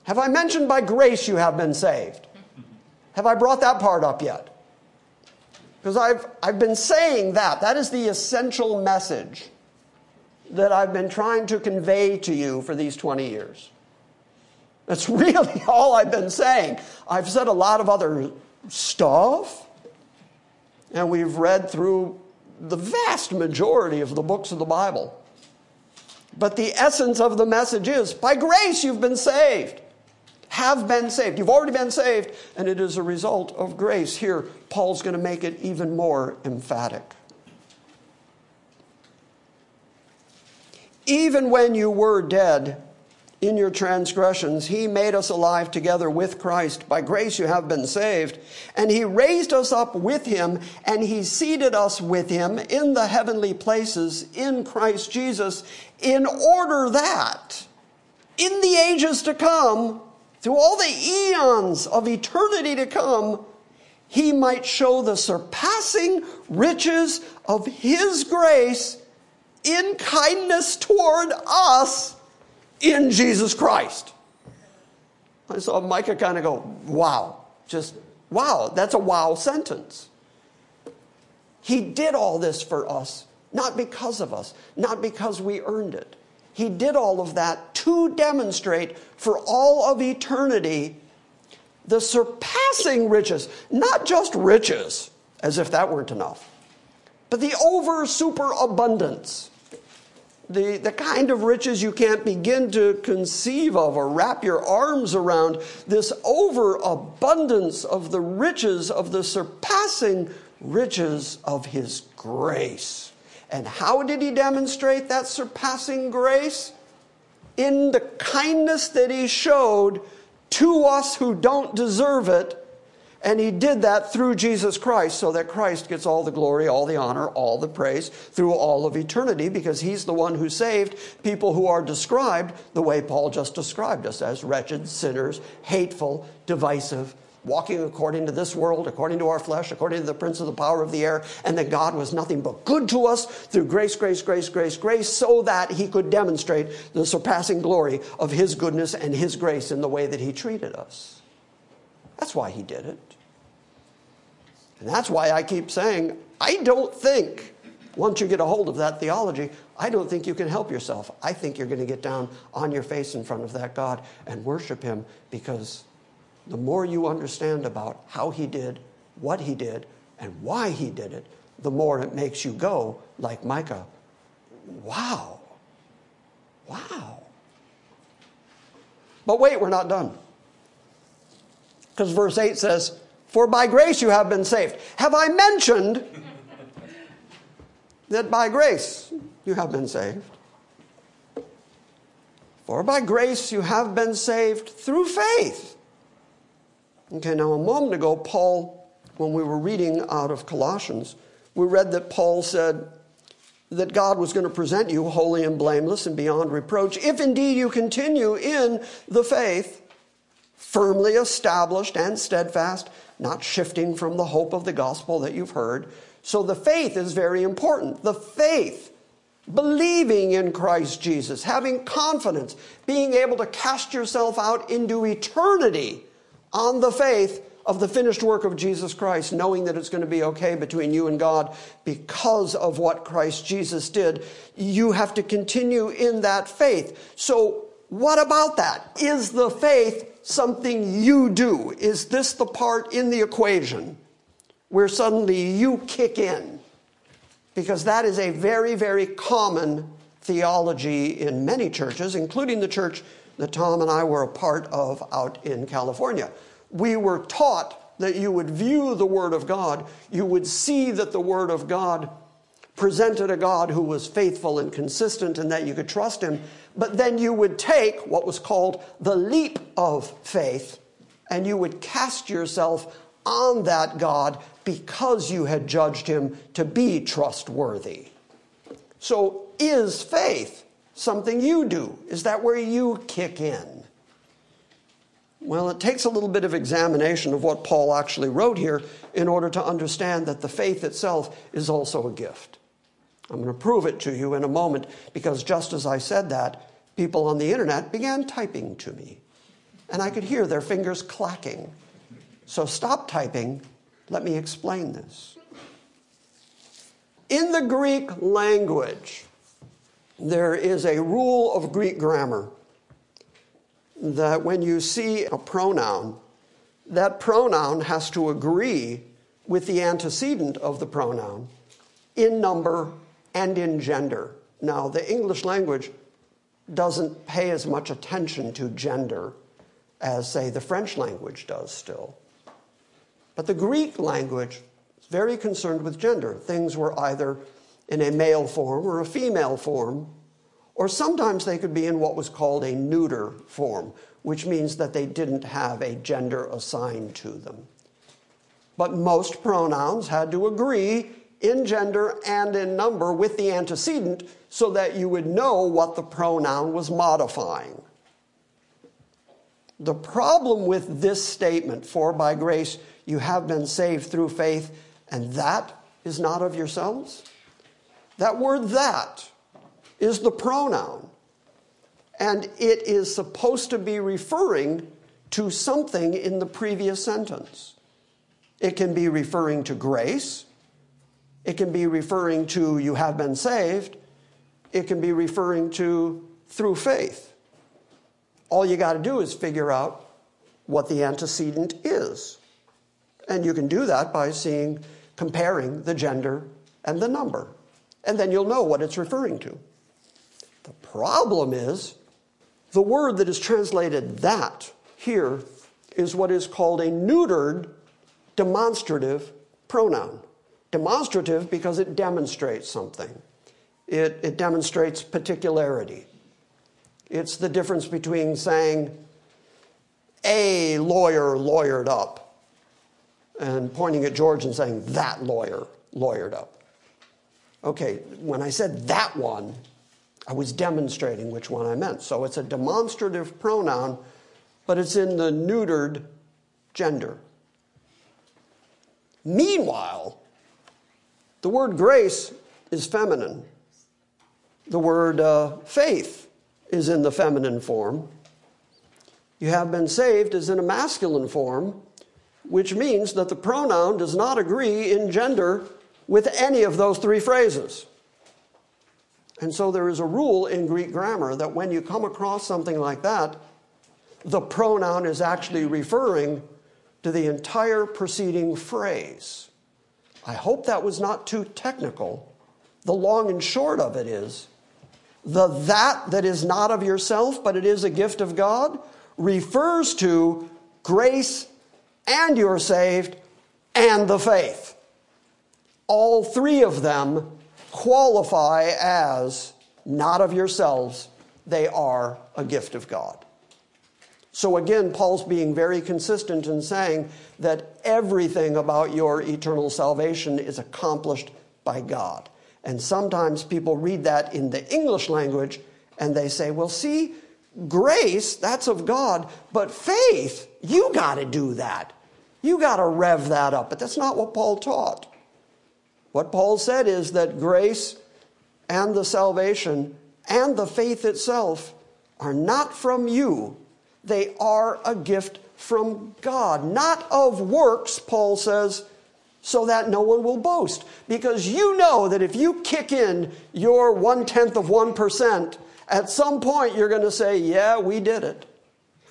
Have I mentioned by grace you have been saved? Have I brought that part up yet? Because I've, I've been saying that. That is the essential message that I've been trying to convey to you for these 20 years. That's really all I've been saying. I've said a lot of other stuff, and we've read through the vast majority of the books of the Bible. But the essence of the message is by grace you've been saved have been saved. You've already been saved, and it is a result of grace. Here, Paul's going to make it even more emphatic. Even when you were dead in your transgressions, he made us alive together with Christ. By grace you have been saved. And he raised us up with him, and he seated us with him in the heavenly places in Christ Jesus, in order that in the ages to come, through all the eons of eternity to come, he might show the surpassing riches of his grace in kindness toward us in Jesus Christ. I saw Micah kind of go, wow, just wow, that's a wow sentence. He did all this for us, not because of us, not because we earned it. He did all of that to demonstrate for all of eternity the surpassing riches, not just riches, as if that weren't enough, but the over superabundance. The, the kind of riches you can't begin to conceive of or wrap your arms around, this overabundance of the riches of the surpassing riches of his grace. And how did he demonstrate that surpassing grace? In the kindness that he showed to us who don't deserve it. And he did that through Jesus Christ so that Christ gets all the glory, all the honor, all the praise through all of eternity because he's the one who saved people who are described the way Paul just described us as wretched, sinners, hateful, divisive, walking according to this world, according to our flesh, according to the prince of the power of the air, and that God was nothing but good to us through grace, grace, grace, grace, grace, so that he could demonstrate the surpassing glory of his goodness and his grace in the way that he treated us. That's why he did it. And that's why I keep saying, I don't think, once you get a hold of that theology, I don't think you can help yourself. I think you're going to get down on your face in front of that God and worship him because the more you understand about how he did, what he did, and why he did it, the more it makes you go like Micah. Wow. Wow. But wait, we're not done. Because verse 8 says, For by grace you have been saved. Have I mentioned that by grace you have been saved? For by grace you have been saved through faith. Okay, now a moment ago, Paul, when we were reading out of Colossians, we read that Paul said that God was going to present you holy and blameless and beyond reproach if indeed you continue in the faith, firmly established and steadfast, not shifting from the hope of the gospel that you've heard. So the faith is very important. The faith, believing in Christ Jesus, having confidence, being able to cast yourself out into eternity on the faith of the finished work of Jesus Christ, knowing that it's going to be okay between you and God because of what Christ Jesus did, you have to continue in that faith. So, what about that? Is the faith something you do? Is this the part in the equation where suddenly you kick in? Because that is a very, very common theology in many churches, including the church that Tom and I were a part of out in California. We were taught that you would view the Word of God, you would see that the Word of God presented a God who was faithful and consistent and that you could trust Him, but then you would take what was called the leap of faith and you would cast yourself on that God because you had judged Him to be trustworthy. So, is faith something you do? Is that where you kick in? Well, it takes a little bit of examination of what Paul actually wrote here in order to understand that the faith itself is also a gift. I'm going to prove it to you in a moment because just as I said that, people on the internet began typing to me. And I could hear their fingers clacking. So stop typing. Let me explain this. In the Greek language, there is a rule of Greek grammar that when you see a pronoun, that pronoun has to agree with the antecedent of the pronoun in number and in gender. Now, the English language doesn't pay as much attention to gender as, say, the French language does still. But the Greek language is very concerned with gender. Things were either in a male form or a female form, or sometimes they could be in what was called a neuter form, which means that they didn't have a gender assigned to them. But most pronouns had to agree in gender and in number with the antecedent so that you would know what the pronoun was modifying. The problem with this statement, for by grace you have been saved through faith, and that is not of yourselves, that word that is the pronoun. And it is supposed to be referring to something in the previous sentence. It can be referring to grace. It can be referring to you have been saved. It can be referring to through faith. All you got to do is figure out what the antecedent is. And you can do that by seeing, comparing the gender and the number. And then you'll know what it's referring to. The problem is the word that is translated that here is what is called a neutered demonstrative pronoun. Demonstrative because it demonstrates something, it, it demonstrates particularity. It's the difference between saying, a lawyer lawyered up, and pointing at George and saying, that lawyer lawyered up. Okay, when I said that one, I was demonstrating which one I meant. So it's a demonstrative pronoun, but it's in the neutered gender. Meanwhile, the word grace is feminine. The word uh, faith is in the feminine form. You have been saved is in a masculine form, which means that the pronoun does not agree in gender with any of those three phrases. And so there is a rule in Greek grammar that when you come across something like that, the pronoun is actually referring to the entire preceding phrase. I hope that was not too technical. The long and short of it is the that that is not of yourself, but it is a gift of God, refers to grace and you're saved and the faith. All three of them qualify as not of yourselves, they are a gift of God. So again, Paul's being very consistent in saying that everything about your eternal salvation is accomplished by God. And sometimes people read that in the English language and they say, well, see, grace, that's of God, but faith, you got to do that. You got to rev that up. But that's not what Paul taught. What Paul said is that grace and the salvation and the faith itself are not from you, they are a gift from God, not of works, Paul says, so that no one will boast. Because you know that if you kick in your one tenth of 1%, at some point you're going to say, Yeah, we did it.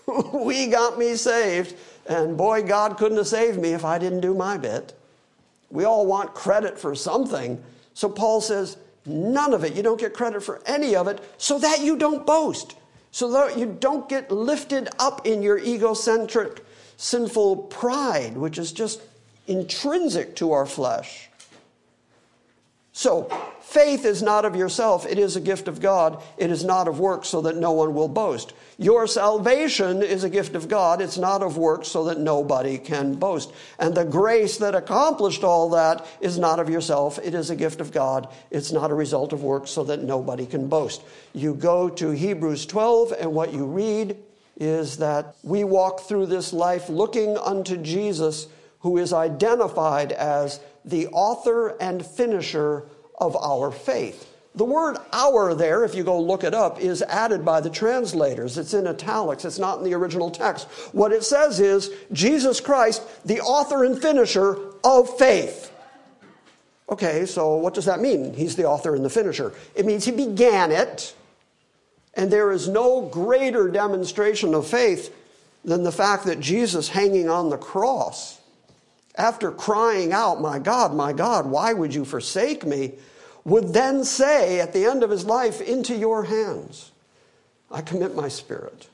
we got me saved. And boy, God couldn't have saved me if I didn't do my bit. We all want credit for something. So Paul says, None of it. You don't get credit for any of it so that you don't boast. So that you don't get lifted up in your egocentric, sinful pride, which is just intrinsic to our flesh. So, faith is not of yourself, it is a gift of God. It is not of works so that no one will boast. Your salvation is a gift of God, it's not of works so that nobody can boast. And the grace that accomplished all that is not of yourself, it is a gift of God. It's not a result of works so that nobody can boast. You go to Hebrews 12, and what you read is that we walk through this life looking unto Jesus who is identified as the author and finisher of our faith. The word our there, if you go look it up, is added by the translators. It's in italics, it's not in the original text. What it says is Jesus Christ, the author and finisher of faith. Okay, so what does that mean? He's the author and the finisher. It means he began it, and there is no greater demonstration of faith than the fact that Jesus hanging on the cross after crying out, My God, my God, why would you forsake me? would then say at the end of his life, Into your hands I commit my spirit.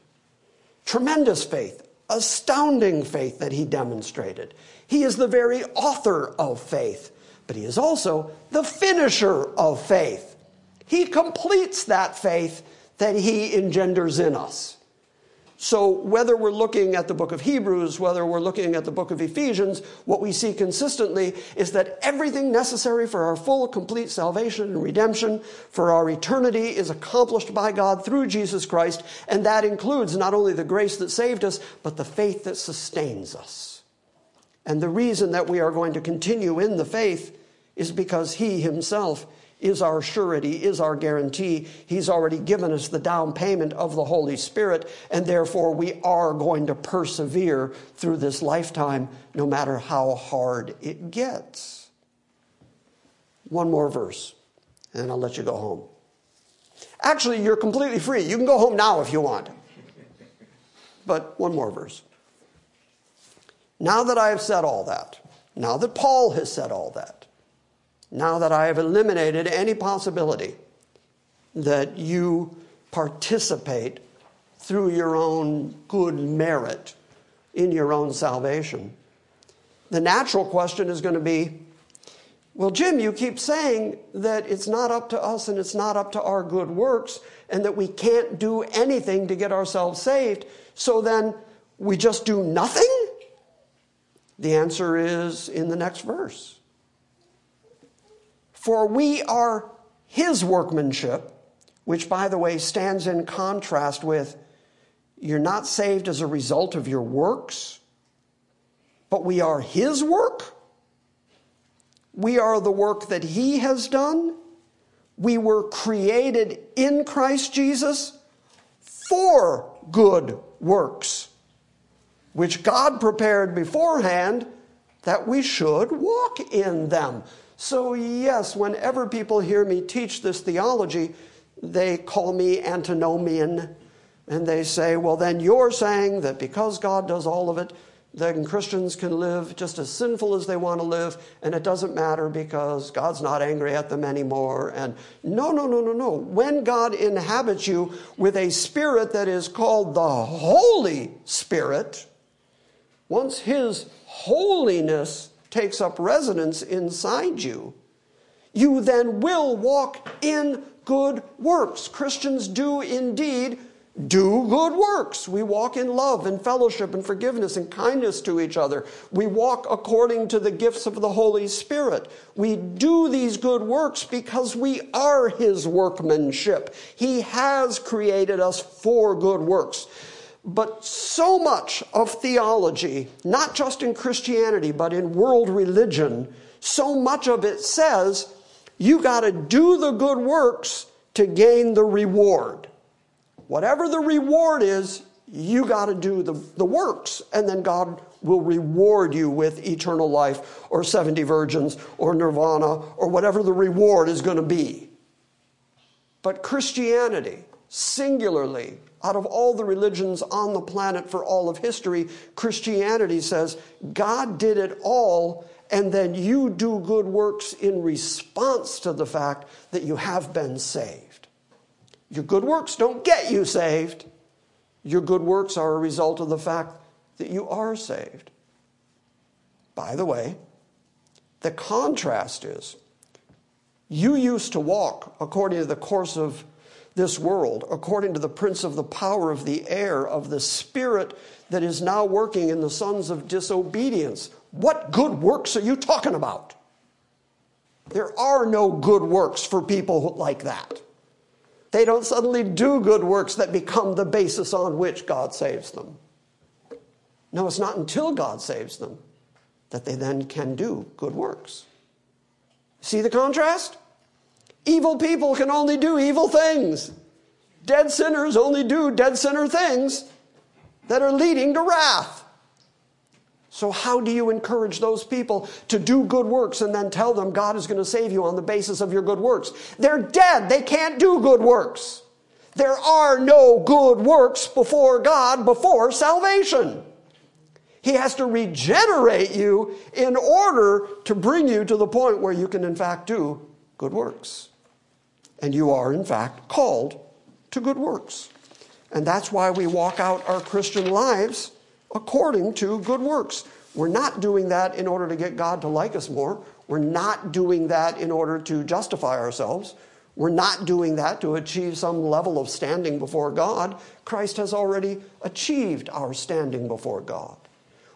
Tremendous faith, astounding faith that he demonstrated. He is the very author of faith, but he is also the finisher of faith. He completes that faith that he engenders in us. So, whether we're looking at the book of Hebrews, whether we're looking at the book of Ephesians, what we see consistently is that everything necessary for our full, complete salvation and redemption, for our eternity, is accomplished by God through Jesus Christ. And that includes not only the grace that saved us, but the faith that sustains us. And the reason that we are going to continue in the faith is because He Himself is our surety, is our guarantee. He's already given us the down payment of the Holy Spirit, and therefore we are going to persevere through this lifetime no matter how hard it gets. One more verse, and I'll let you go home. Actually, you're completely free. You can go home now if you want. But one more verse. Now that I have said all that, now that Paul has said all that, now that I have eliminated any possibility that you participate through your own good merit in your own salvation, the natural question is going to be Well, Jim, you keep saying that it's not up to us and it's not up to our good works and that we can't do anything to get ourselves saved. So then we just do nothing? The answer is in the next verse. For we are his workmanship, which, by the way, stands in contrast with you're not saved as a result of your works, but we are his work. We are the work that he has done. We were created in Christ Jesus for good works which God prepared beforehand that we should walk in them. So, yes, whenever people hear me teach this theology, they call me antinomian and they say, well, then you're saying that because God does all of it, then Christians can live just as sinful as they want to live, and it doesn't matter because God's not angry at them anymore. And no, no, no, no, no. When God inhabits you with a spirit that is called the Holy Spirit, once His holiness takes up residence inside you, you then will walk in good works. Christians do indeed do good works. We walk in love and fellowship and forgiveness and kindness to each other. We walk according to the gifts of the Holy Spirit. We do these good works because we are His workmanship. He has created us for good works. But so much of theology, not just in Christianity, but in world religion, so much of it says you got to do the good works to gain the reward. Whatever the reward is, you got to do the, the works, and then God will reward you with eternal life or 70 virgins or nirvana or whatever the reward is going to be. But Christianity, singularly, out of all the religions on the planet for all of history, Christianity says God did it all, and then you do good works in response to the fact that you have been saved. Your good works don't get you saved. Your good works are a result of the fact that you are saved. By the way, the contrast is you used to walk according to the course of this world, according to the prince of the power of the air, of the spirit that is now working in the sons of disobedience. What good works are you talking about? There are no good works for people like that. They don't suddenly do good works that become the basis on which God saves them. No, it's not until God saves them that they then can do good works. See the contrast? Evil people can only do evil things. Dead sinners only do dead sinner things that are leading to wrath. So, how do you encourage those people to do good works and then tell them God is going to save you on the basis of your good works? They're dead. They can't do good works. There are no good works before God before salvation. He has to regenerate you in order to bring you to the point where you can, in fact, do good works and you are, in fact, called to good works. And that's why we walk out our Christian lives according to good works. We're not doing that in order to get God to like us more. We're not doing that in order to justify ourselves. We're not doing that to achieve some level of standing before God. Christ has already achieved our standing before God.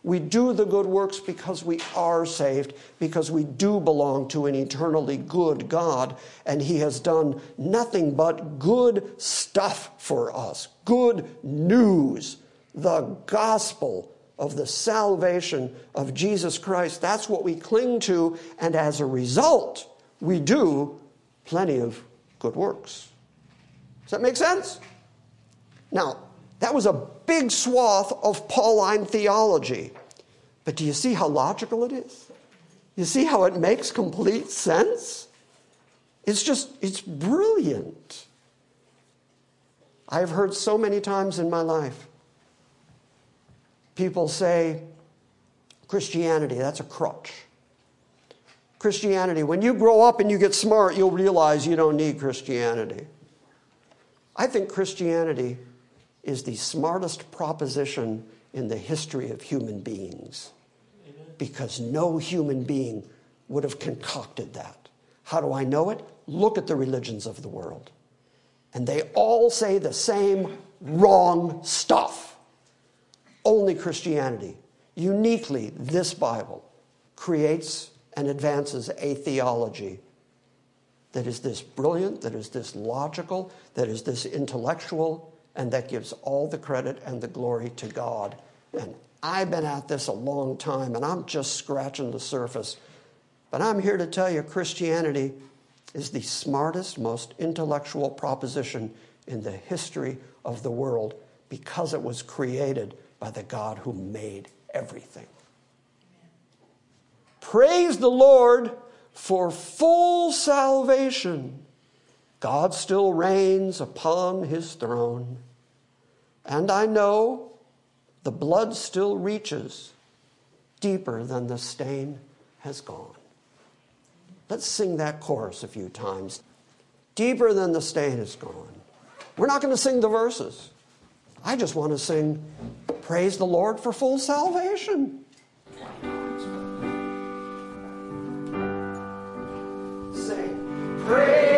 We do the good works because we are saved, because we do belong to an eternally good God, and He has done nothing but good stuff for us, good news, the gospel of the salvation of Jesus Christ. That's what we cling to, and as a result, we do plenty of good works. Does that make sense? Now, that was a big swath of Pauline theology. But do you see how logical it is? You see how it makes complete sense? It's just, it's brilliant. I've heard so many times in my life people say, Christianity, that's a crutch. Christianity, when you grow up and you get smart, you'll realize you don't need Christianity. I think Christianity is the smartest proposition in the history of human beings. Because no human being would have concocted that. How do I know it? Look at the religions of the world. And they all say the same wrong stuff. Only Christianity, uniquely this Bible, creates and advances a theology that is this brilliant, that is this logical, that is this intellectual, and that gives all the credit and the glory to God. And I've been at this a long time, and I'm just scratching the surface. But I'm here to tell you Christianity is the smartest, most intellectual proposition in the history of the world because it was created by the God who made everything. Praise the Lord for full salvation. God still reigns upon his throne. And I know the blood still reaches deeper than the stain has gone. Let's sing that chorus a few times. Deeper than the stain has gone. We're not going to sing the verses. I just want to sing, Praise the Lord for full salvation. Sing, Praise